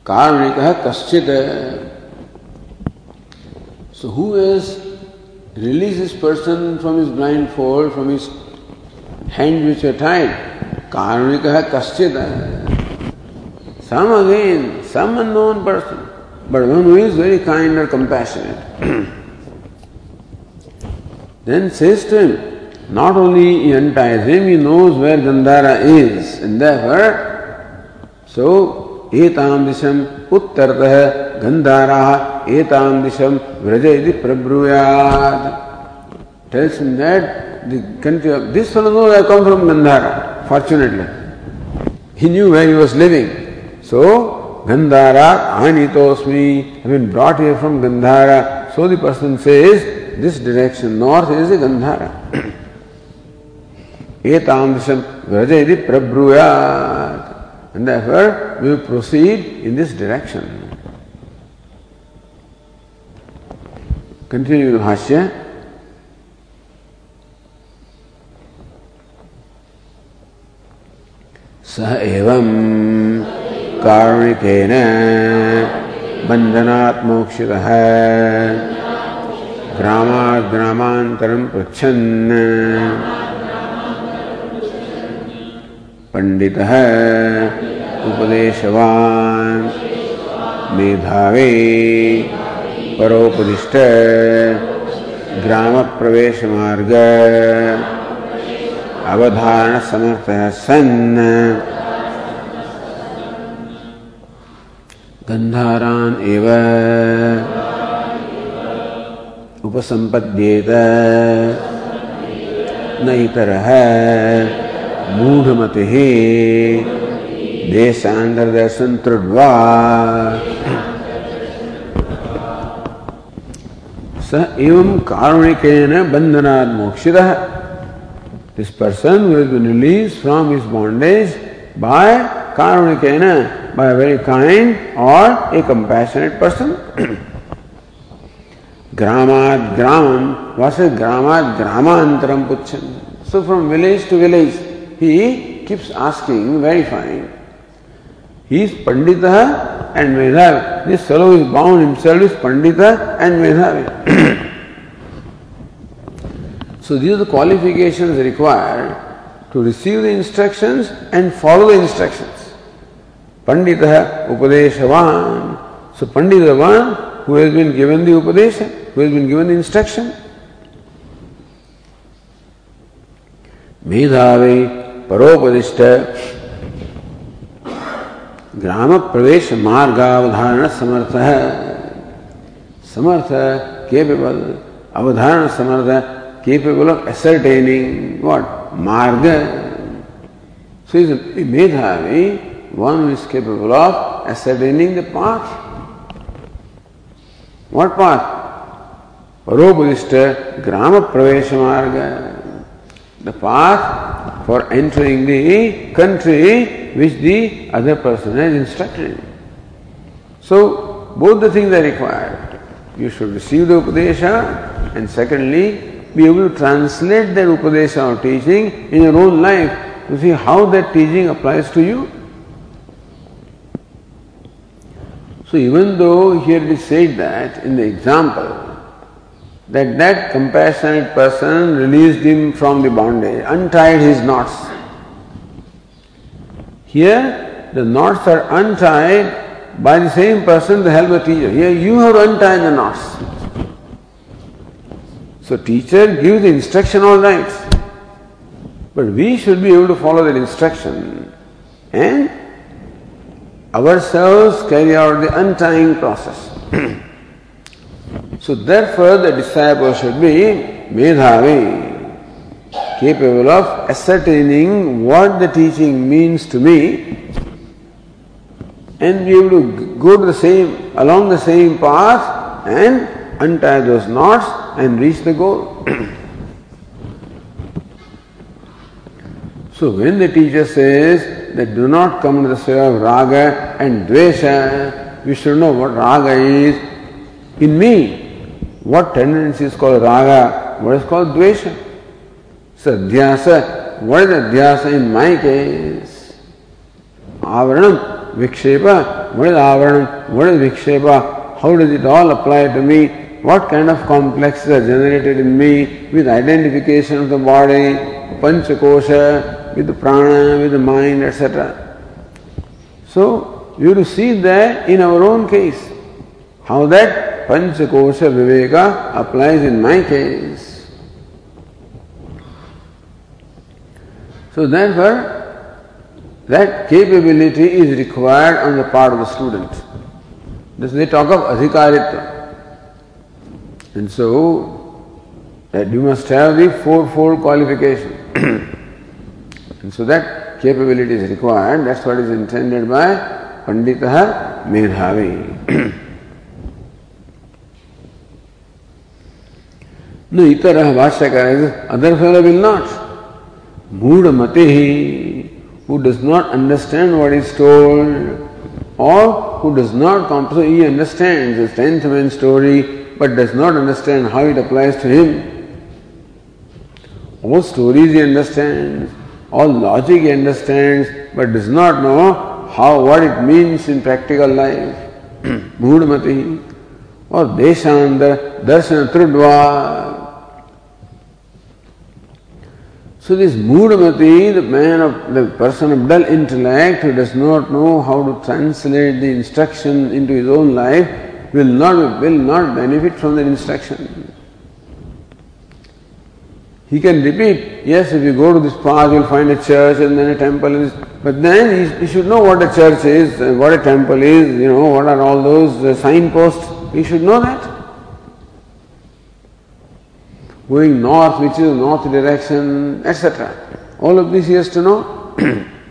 कारणिक कश्चित so who is release this person from his blindfold from his hand which a tied कारणिक है, कश्चित है। Some again some unknown person but one who is very kind और compassionate then system not only unties him he knows where Gandhara is in there so एताम दिशम उत्तर तह गंधारा एताम दिशम व्रज यदि प्रब्रुयात tells in that this fellow no I come from Gandhara fortunately. He knew where he was living. So, Gandhara, Anitosmi, have been brought here from Gandhara. So the person says, this direction north is Gandhara. Etam disham vrajayadi prabruyat. And therefore, we will proceed in this direction. Continue the सह एवं। कारुणिकेन बन्धनात् मोक्षितः ग्रामात् ग्रामान्तरं पृच्छन्। पंडितः उपदेशवान्। मेधावी परोपदिष्ट। ग्रामप्रवेशमार्ग। अवधारणसमर्थः सन् गन्धारान् एव उपसम्पद्येत। न इतरः मूढ़मति। देशांतर दर्शन तृड्वा स एवं कारुणिकेन बंधनात् मोक्षितः। This person will be released from his bondage by karunikena, by a very kind or a compassionate person. What is Gramad Gramantaram Puchan? So from village to village, he keeps asking, verifying. He is Pandita and Medhavi. This fellow is bound himself is Pandita and Medhavi. So these are the qualifications required to receive the instructions and follow the instructions. Pandita Upadeshavan. So Pandita the one who has been given the Upadesha, who has been given the instruction. Medhavi परोपदिष्ट ग्राम प्रवेश मार्गावधारण समर्थ है समर्थ capable अवधारण समर्थ capable of ascertaining what? Marga. So he's a Medhavi, one who is capable of ascertaining the path. What path? Paropurishta Grama Pravesha Marga, the path for entering the country which the other person has instructed. So, both the things are required. You should receive the Upadesha and secondly, be able to translate that Upadesha or teaching in your own life to see how that teaching applies to you. So, even though here we said that in the example, that that compassionate person released him from the bondage, untied his knots. Here, the knots are untied by the same person, the helper teacher. Here, you have untied the knots. So, teacher gives the instruction all right, but we should be able to follow that instruction and ourselves carry out the untying process. So therefore the disciple should be Medhavi, capable of ascertaining what the teaching means to me and be able to go to the same along the same path and untie those knots and reach the goal. so when the teacher says that do not come to the sphere of raga and dvesha, we should know what raga is in me. What tendency is called raga? What is called dvesha? Sadhyasa. What is adhyasa in my case? Avaranam. Vikshepa? What is Avaranam? What is Vikshepa? How does it all apply to me? What kind of complexes are generated in me with identification of the body, Panchakosha, with the prana, with the mind, etc. So, you to see that in our own case, how that Panchakosha Viveka applies in my case. So, therefore, that capability is required on the part of the student. This they talk of adhikaritva. And so, that you must have the fourfold qualification. and so that capability is required. That's what is intended by Panditaha Medhavi. no, itara Bhashyakara, other fellow will not. Mudamatihi who does not understand what is told or who does not comprehend, he understands the tenth man story but does not understand how it applies to him. All stories he understands, all logic he understands, but does not know how what it means in practical life. Moodmati or Deshanda Darshana Trudva So this Moodamati, the man of the person of dull intellect who does not know how to translate the instruction into his own life will not will not benefit from that instruction. He can repeat, yes, if you go to this path, you'll find a church and then a temple. But then he, he should know what a church is, what a temple is, you know, what are all those uh, signposts. He should know that going north, which is north direction, etc. All of this he has to know.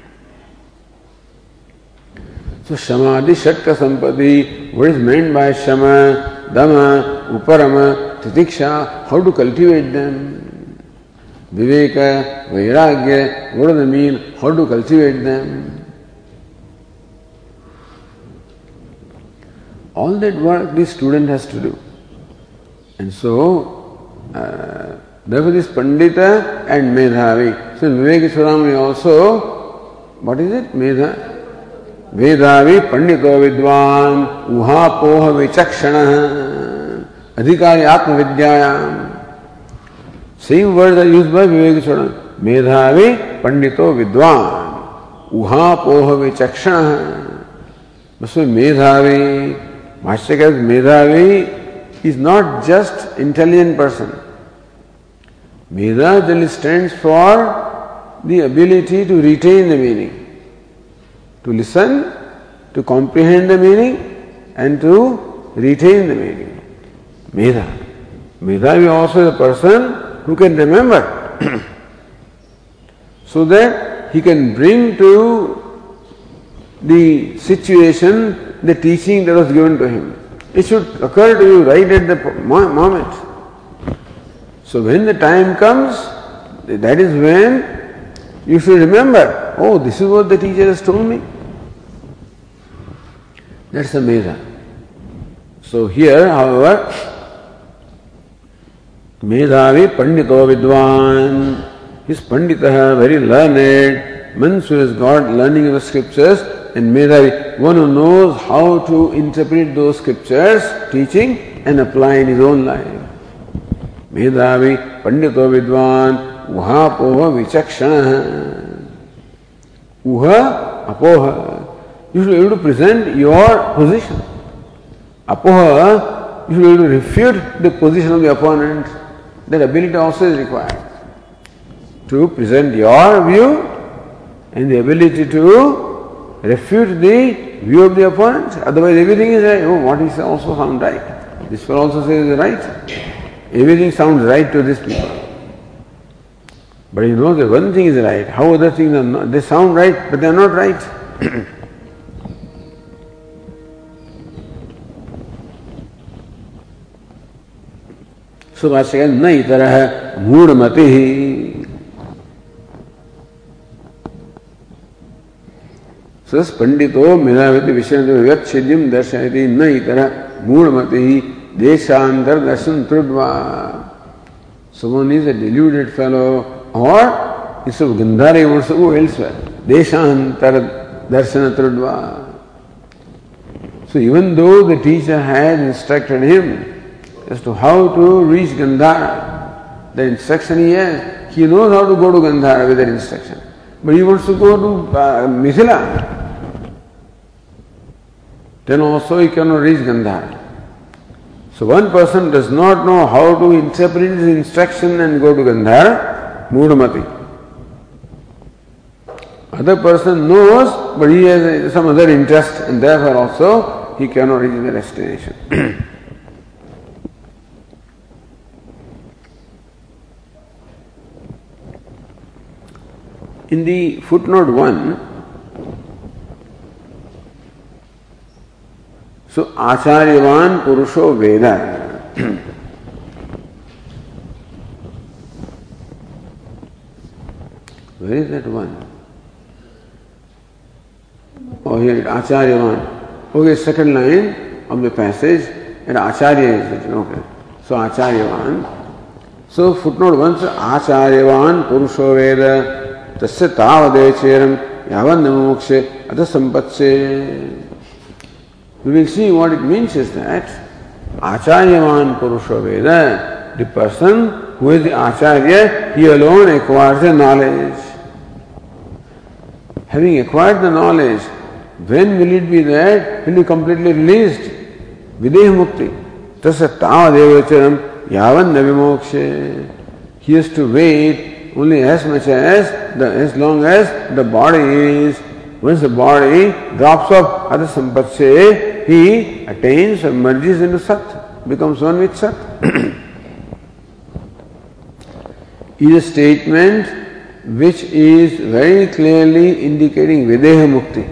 so Shamadhi Shatka Sampati, what is meant by Shama, Dama, Uparama, Titiksha, how to cultivate them? Viveka, Vairagya, what do they mean? How to cultivate them? All that work the student has to do. And so uh, therefore, this Pandita and Medhavi. So, Vivek Chudamani also, what is it? Medha? वेदावि पंडित विद्वान उहा पोह विचक्षण, अधिकारी आत्मविद्यायाम। Same word use by विवेक चरण मेधावी पंडितो विद्वान उहा पोह विचक्षण। बस मेधावी भाष्य कह मेधावी is not just intelligent person मेधा जल stand for the ability to retain the meaning to listen, to comprehend the meaning, and to retain the meaning. Meda is also the person who can remember, so that he can bring to the situation the teaching that was given to him. It should occur to you right at the moment. So when the time comes, that is when you should remember, oh, this is what the teacher has told me. That's meda. So here, however, Medhavi Pandito Vidwan, his Pandita, very learned, means who has got learning of the scriptures, and Medhavi, one who knows how to interpret those scriptures, teaching and apply in his own life. Medhavi, Pandito Vidwan, Uhapoha Vichakshana. Uha, Apoha. You should be able to present your position. Apoha, you should be able to refute the position of the opponent. That ability also is required. To present your view and the ability to refute the view of the opponent. Otherwise, everything is right. Oh, what says also sounds right. This will also say is right. Everything sounds right to this people. But you know that one thing is right. How other things are not? They sound right, but they are not right. so भाष्य न इतर मूढ़मति सस पंडितो मेधावती विषय व्यच्छेद्यम दर्शयति न इतर मूढ़मति देशांतर दर्शन त्रुड्वा someone is a deluded fellow or is of Gandhari to go elsewhere. Deshantar darshana trudva. So even though the teacher had instructed him as to how to reach Gandhara, the instruction he has, he knows how to go to Gandhara with that instruction. But he wants to go to uh, Mithila. Then also he cannot reach Gandhara. So one person does not know how to interpret his instruction and go to Gandhara, In the footnote 1, so Acharyavan Purusho Veda. Where is that one? Oh, here, Acharyavan. Okay, second line of the passage, and Acharya is written. Okay. So, Acharyavan. So, footnote 1 says, Acharyavan Purusho Veda Tasya Tavadecheram Yavan Namokshe Adha Sampatshe. We will see what it means is that Acharyavan Purusho Veda, the person who is the Acharya, he alone acquires the knowledge. Having acquired the knowledge, when will it be that will be completely released? Videha mukti. Tasa tavadevacharam yavan navimokshe. He has to wait only as much as the, as long as the body is. Once the body drops off other sampatshe, he attains or merges into Sat, becomes one with Sat. is a statement which is very clearly indicating विदेह मुक्ति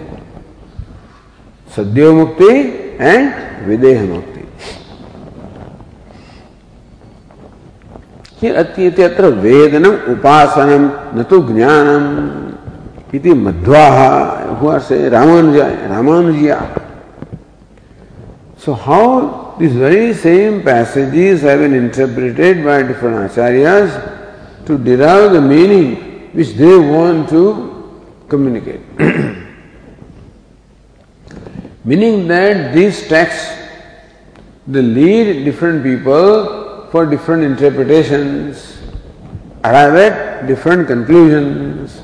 सद्यो मुक्ति and विदेह मुक्ति अत्र वेदनम उपासनम न तो ज्ञान मध्वा से Ramanuja रामानुजिया so how this very same passages have been interpreted by different acharyas to derive the meaning which they want to communicate. Meaning that these texts they lead different people for different interpretations, arrive at different conclusions.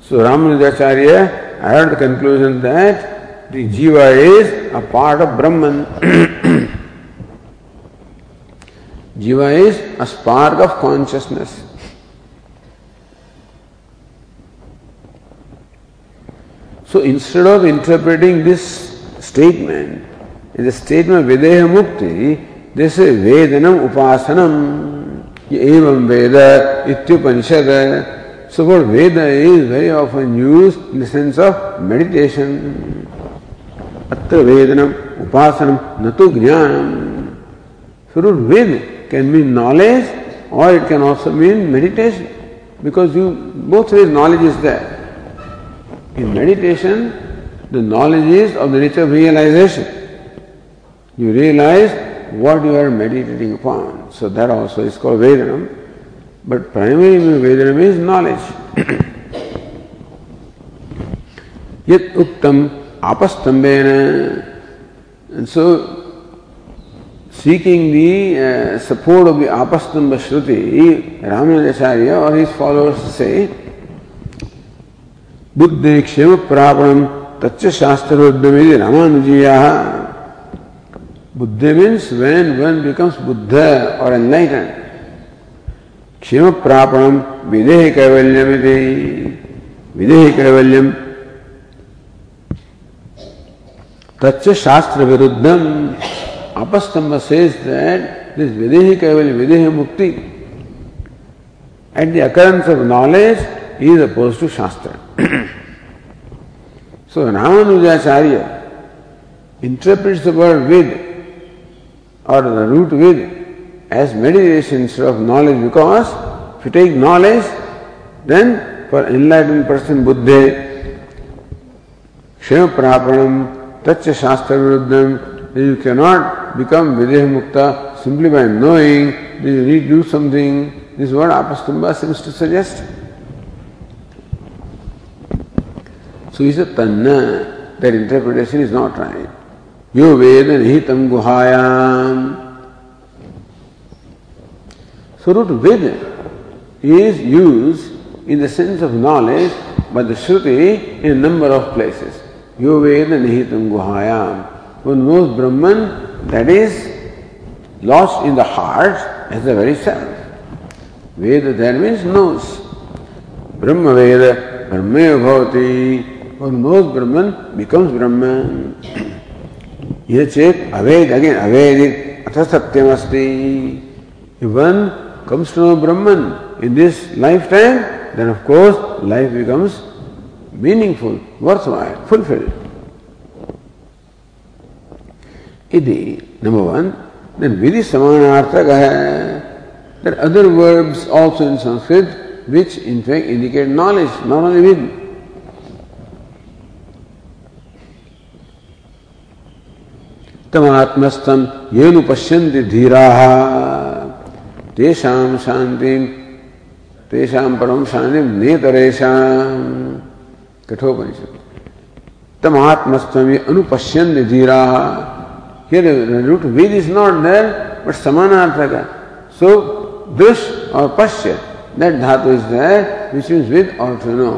So Ramanujacharya arrived at the conclusion that the jiva is a part of Brahman. jiva is a spark of consciousness. So instead of interpreting this statement is a statement Videha Mukti, they say Vedanam Upasanam, Evam Veda, Ityupanishad. So what Veda is very often used in the sense of meditation. Atra Vedanam Upasanam Natu Jnanam. So Ved can mean knowledge or it can also mean meditation because you both ways knowledge is there. In meditation, the knowledge is of the nature of realization. You realize what you are meditating upon. So that also is called Vedanam. But primary Vedanam is knowledge. Yet uktam apastambena. And so seeking the uh, support of the apastamba shruti, Ramanujacharya or his followers say, बुद्धि क्षेम प्रापणम तच्च शास्त्र उद्यमी रामानुजीया। बुद्धि means when one becomes Buddha और enlighten क्षेम प्रापणम विदेह कैवल्यम विदेह कैवल्यम तच्च शास्त्र विरुद्धम अपस्तंभ सेज दैट दिस विदेह कैवल्य विदेह मुक्ति at the occurrence of knowledge is opposed to Shastra. So Ramanujacharya interprets the word vid or the root vid as meditation instead of knowledge because if you take knowledge, then for enlightened person buddhi, Shema Prapanam, Tacha Shastra Viruddham, you cannot become Videha Mukta simply by knowing you need to do something. This is what Apastamba seems to suggest. So he said, Tanna, that interpretation is not right. यो वेद निहितम गुहायाम So root Ved is used in the sense of knowledge by the Shruti in a number of places. Yo Veda Nihitam Guhayam. One knows Brahman that is lost in the heart as the very self. Veda there means knows. Brahma Veda, Brahma Bhavati. One knows Brahman becomes Brahman. Yet Aved again, Avedit, Atha Satyamasti. If one comes to know Brahman in this lifetime, then of course life becomes meaningful, worthwhile, fulfilled. Iti, number one. Then Vidhi Samanarthaka hai. There are other verbs also in Sanskrit which in fact indicate knowledge, not only Vidhi. उत्तमात्मस्थम ये नु धीरा। तेषाम शांति तेषाम परम शांति नेतरेशा कठोपनिषद उत्तमात्मस्थम, ये अनुपश्यंत धीरा। रूट वीर इज़ नॉट देर बट समान अर्थ का सो दृश्य और पश्य दैट धातु is there which means with और नो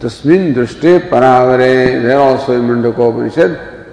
तस्मिन् दृष्टे परावरे where also Mundakopanishad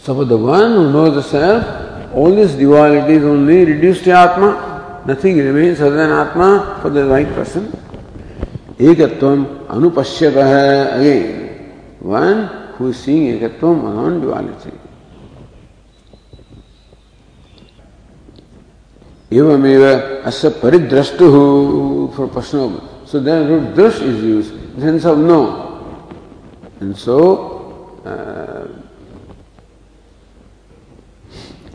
So for the one who knows the self, all this duality is only reduced to Atma. Nothing remains other than Atma for the right person. Ekatvam anupashyatah again. One who is seeing ekatvam non-duality. एवमेव अस्य परिद्रष्टु for person. So then root drush is used, in the sense of no.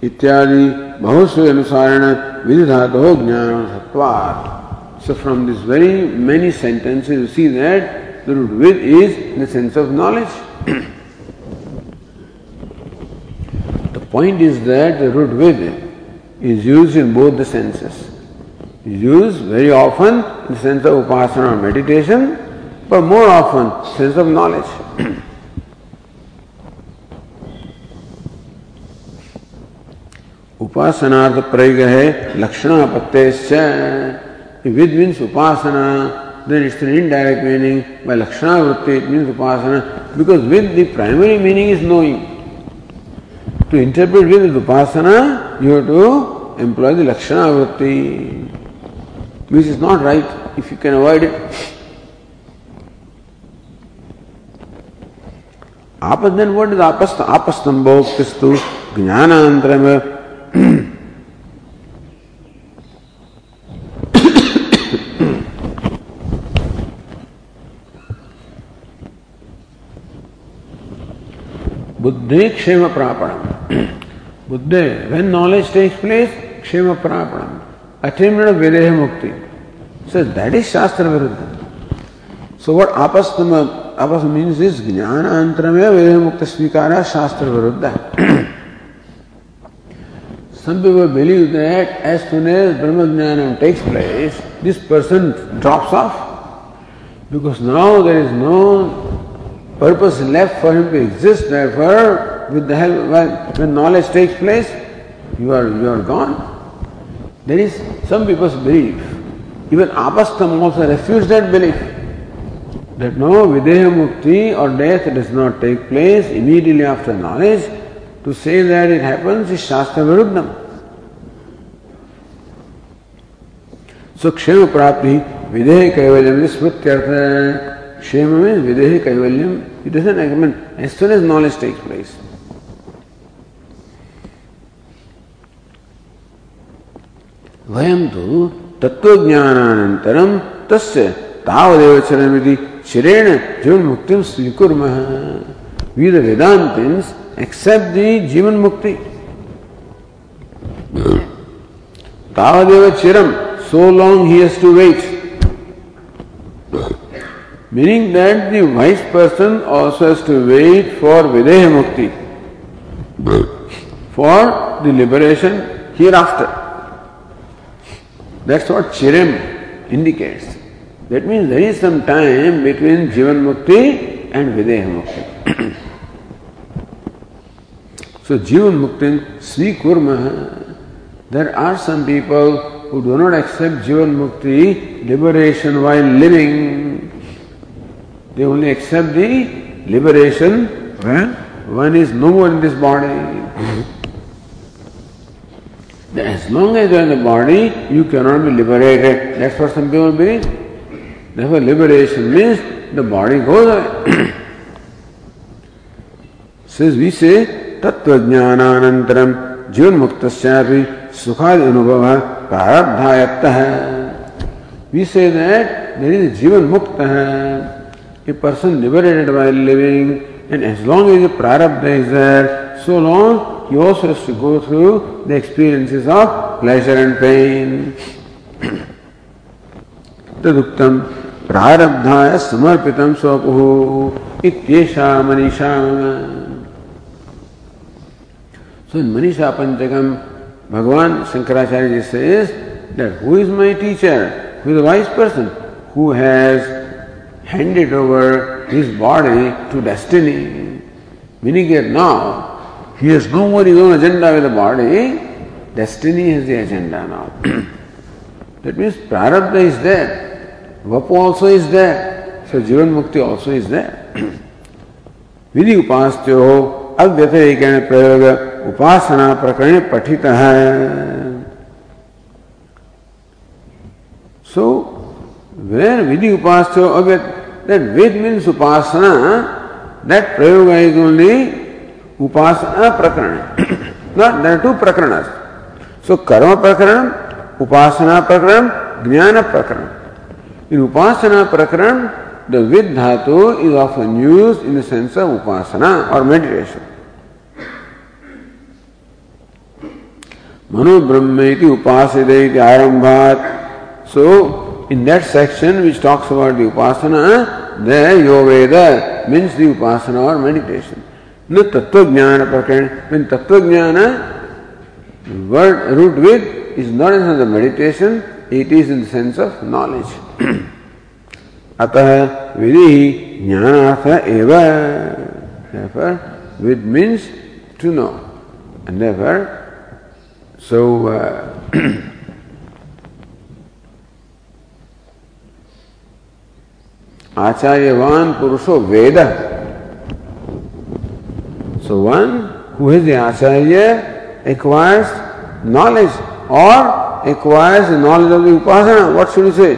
इत्यादि बहुत से अनुसारण विधि धातु ज्ञान सत्वात् So from this very many sentences you see that the root with is in the sense of knowledge. the point is that the root with is used in both the senses. Is used very often in the sense of upasana or meditation, but more often sense of knowledge. उपासनार्थ प्रयोग है लक्षणापत्य विद mean Upasana then it's an indirect meaning by लक्षणावृत्ति it mean उपासना because with the primary meaning is knowing to interpret with Upasana you have to employ the लक्षणावृत्ति which is not right if you can avoid it आप then what is आपस्त आपस्तंभ किस्तु ज्ञानांतरम बुद्धि क्षेम प्रापण बुद्धि when knowledge takes place क्षेम प्रापण अटेमेंट विदेह मुक्ति। सो दैट इज़ शास्त्र विरुद्ध सो वट आपस आपस मीन्स इज़ ज्ञान अंतर विदेह मुक्ति स्वीकार शास्त्र विरुद्ध Some people believe that as soon as Brahma Jnanam takes place, this person drops off because now there is no purpose left for him to exist. Therefore, with the help when, when knowledge takes place, you are you are gone. There is some people's belief. Even Apastam also refused that belief. That no Videha Mukti or death does not take place immediately after knowledge. To say that it happens is Shastra Viruddham. So Kshema Prapti, Videha Kaivalyam is Smrityartha. Kshema means Videha Kaivalyam. It doesn't I mean, as soon as knowledge takes place. वयम तो तत्वज्ञानानंतरम तस्य तावदेव चरमिति शिरेण जीवन मुक्ति स्वीकुर्मः we the Vedantins accept the जीवन मुक्ति तावदेव चिरम so long he has to wait meaning that the wise person also has to wait for विदेह मुक्ति for the liberation hereafter that's what Chiram indicates that means there is some time between जीवन मुक्ति and विदेह मुक्ति so Jivan Mukti Svikurma. There are some people who do not accept Jivan Mukti, liberation while living. They only accept the liberation when one is no more in this body. As long as you are in the body, you cannot be liberated. That's what some people believe. Therefore, liberation means the body goes away. Says we say, Jivan Muktasyapi सुखाद अनुभव प्रारब्धायत्त। है we say that there जीवन मुक्त है a person liberated by living and as long as प्रारब्ध is so long to go through the experiences of pleasure and pain. तदुक्तम प्रारब्धाय समर्पितम स्वपुः इत्येषा मनीषा So in Manisha Panchakam, Bhagavan Shankaracharya ji says that who is my teacher? Who is a wise person who has handed over his body to destiny. Meaning that now he has no more his own agenda with the body, destiny has the agenda now. that means prarabdha is there, vapu also is there, so jivan mukti also is there. Vidhi upastyo avyatayikana prayoga उपासना प्रकरण पठित। है सो where विधि उपास वेद means उपासना that प्रयोग is only उपासना प्रकरण देर टू प्रकरण सो कर्म प्रकरण उपासना प्रकरण ज्ञान प्रकरण इन उपासना प्रकरण the vid dhatu is often used in the sense of upasana और meditation Mano Brahmeti Upaside Arambhat. So, in that section which talks about the Upasana, there Yogaveda means the Upasana or meditation. No Tattva Jnana Prakarana. When Tattva Jnana, word root with is not in the meditation, it is in the sense of knowledge. अतः विधि ही ज्ञानार्थ एवं with means to know and so आचार्यवान पुरुषो वेद so one whose आचार्य acquires knowledge और acquires knowledge of the Upasana what should you say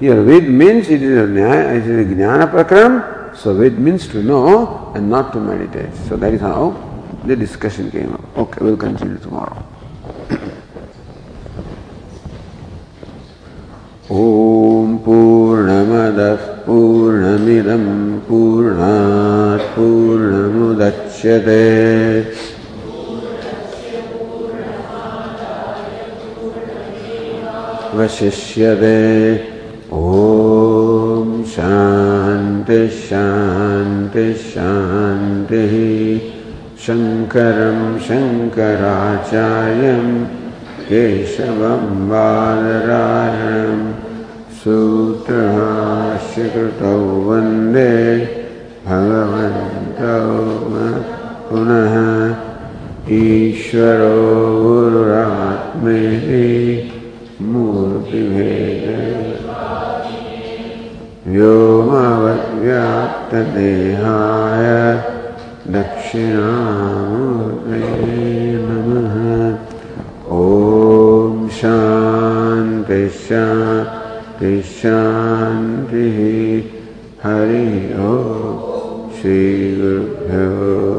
Here, Ved means it is a, it is a Jnana Prakram. So, Ved means to know and not to meditate. So, that is how the discussion came up. Okay, we'll continue tomorrow. ॐ पूर्णमदः पूर्णमिदं पूर्णात् पूर्णमुदच्यते वशिष्यते ॐ शांति शांति शान्तिः शङ्करं शङ्कराचार्यम् केशवं बादरायणं सूत्रभाष्यकृतौ वंदे भगवन्तौ पुनः ईश्वरो गुरुरात्मेति मूर्तिभेद व्योमवद्व्याप्तदेहाय दक्षिणामूर्तये नमः। ॐ शान्ति शान्तिः। हरि ओ। श्रीगुरुभ्यो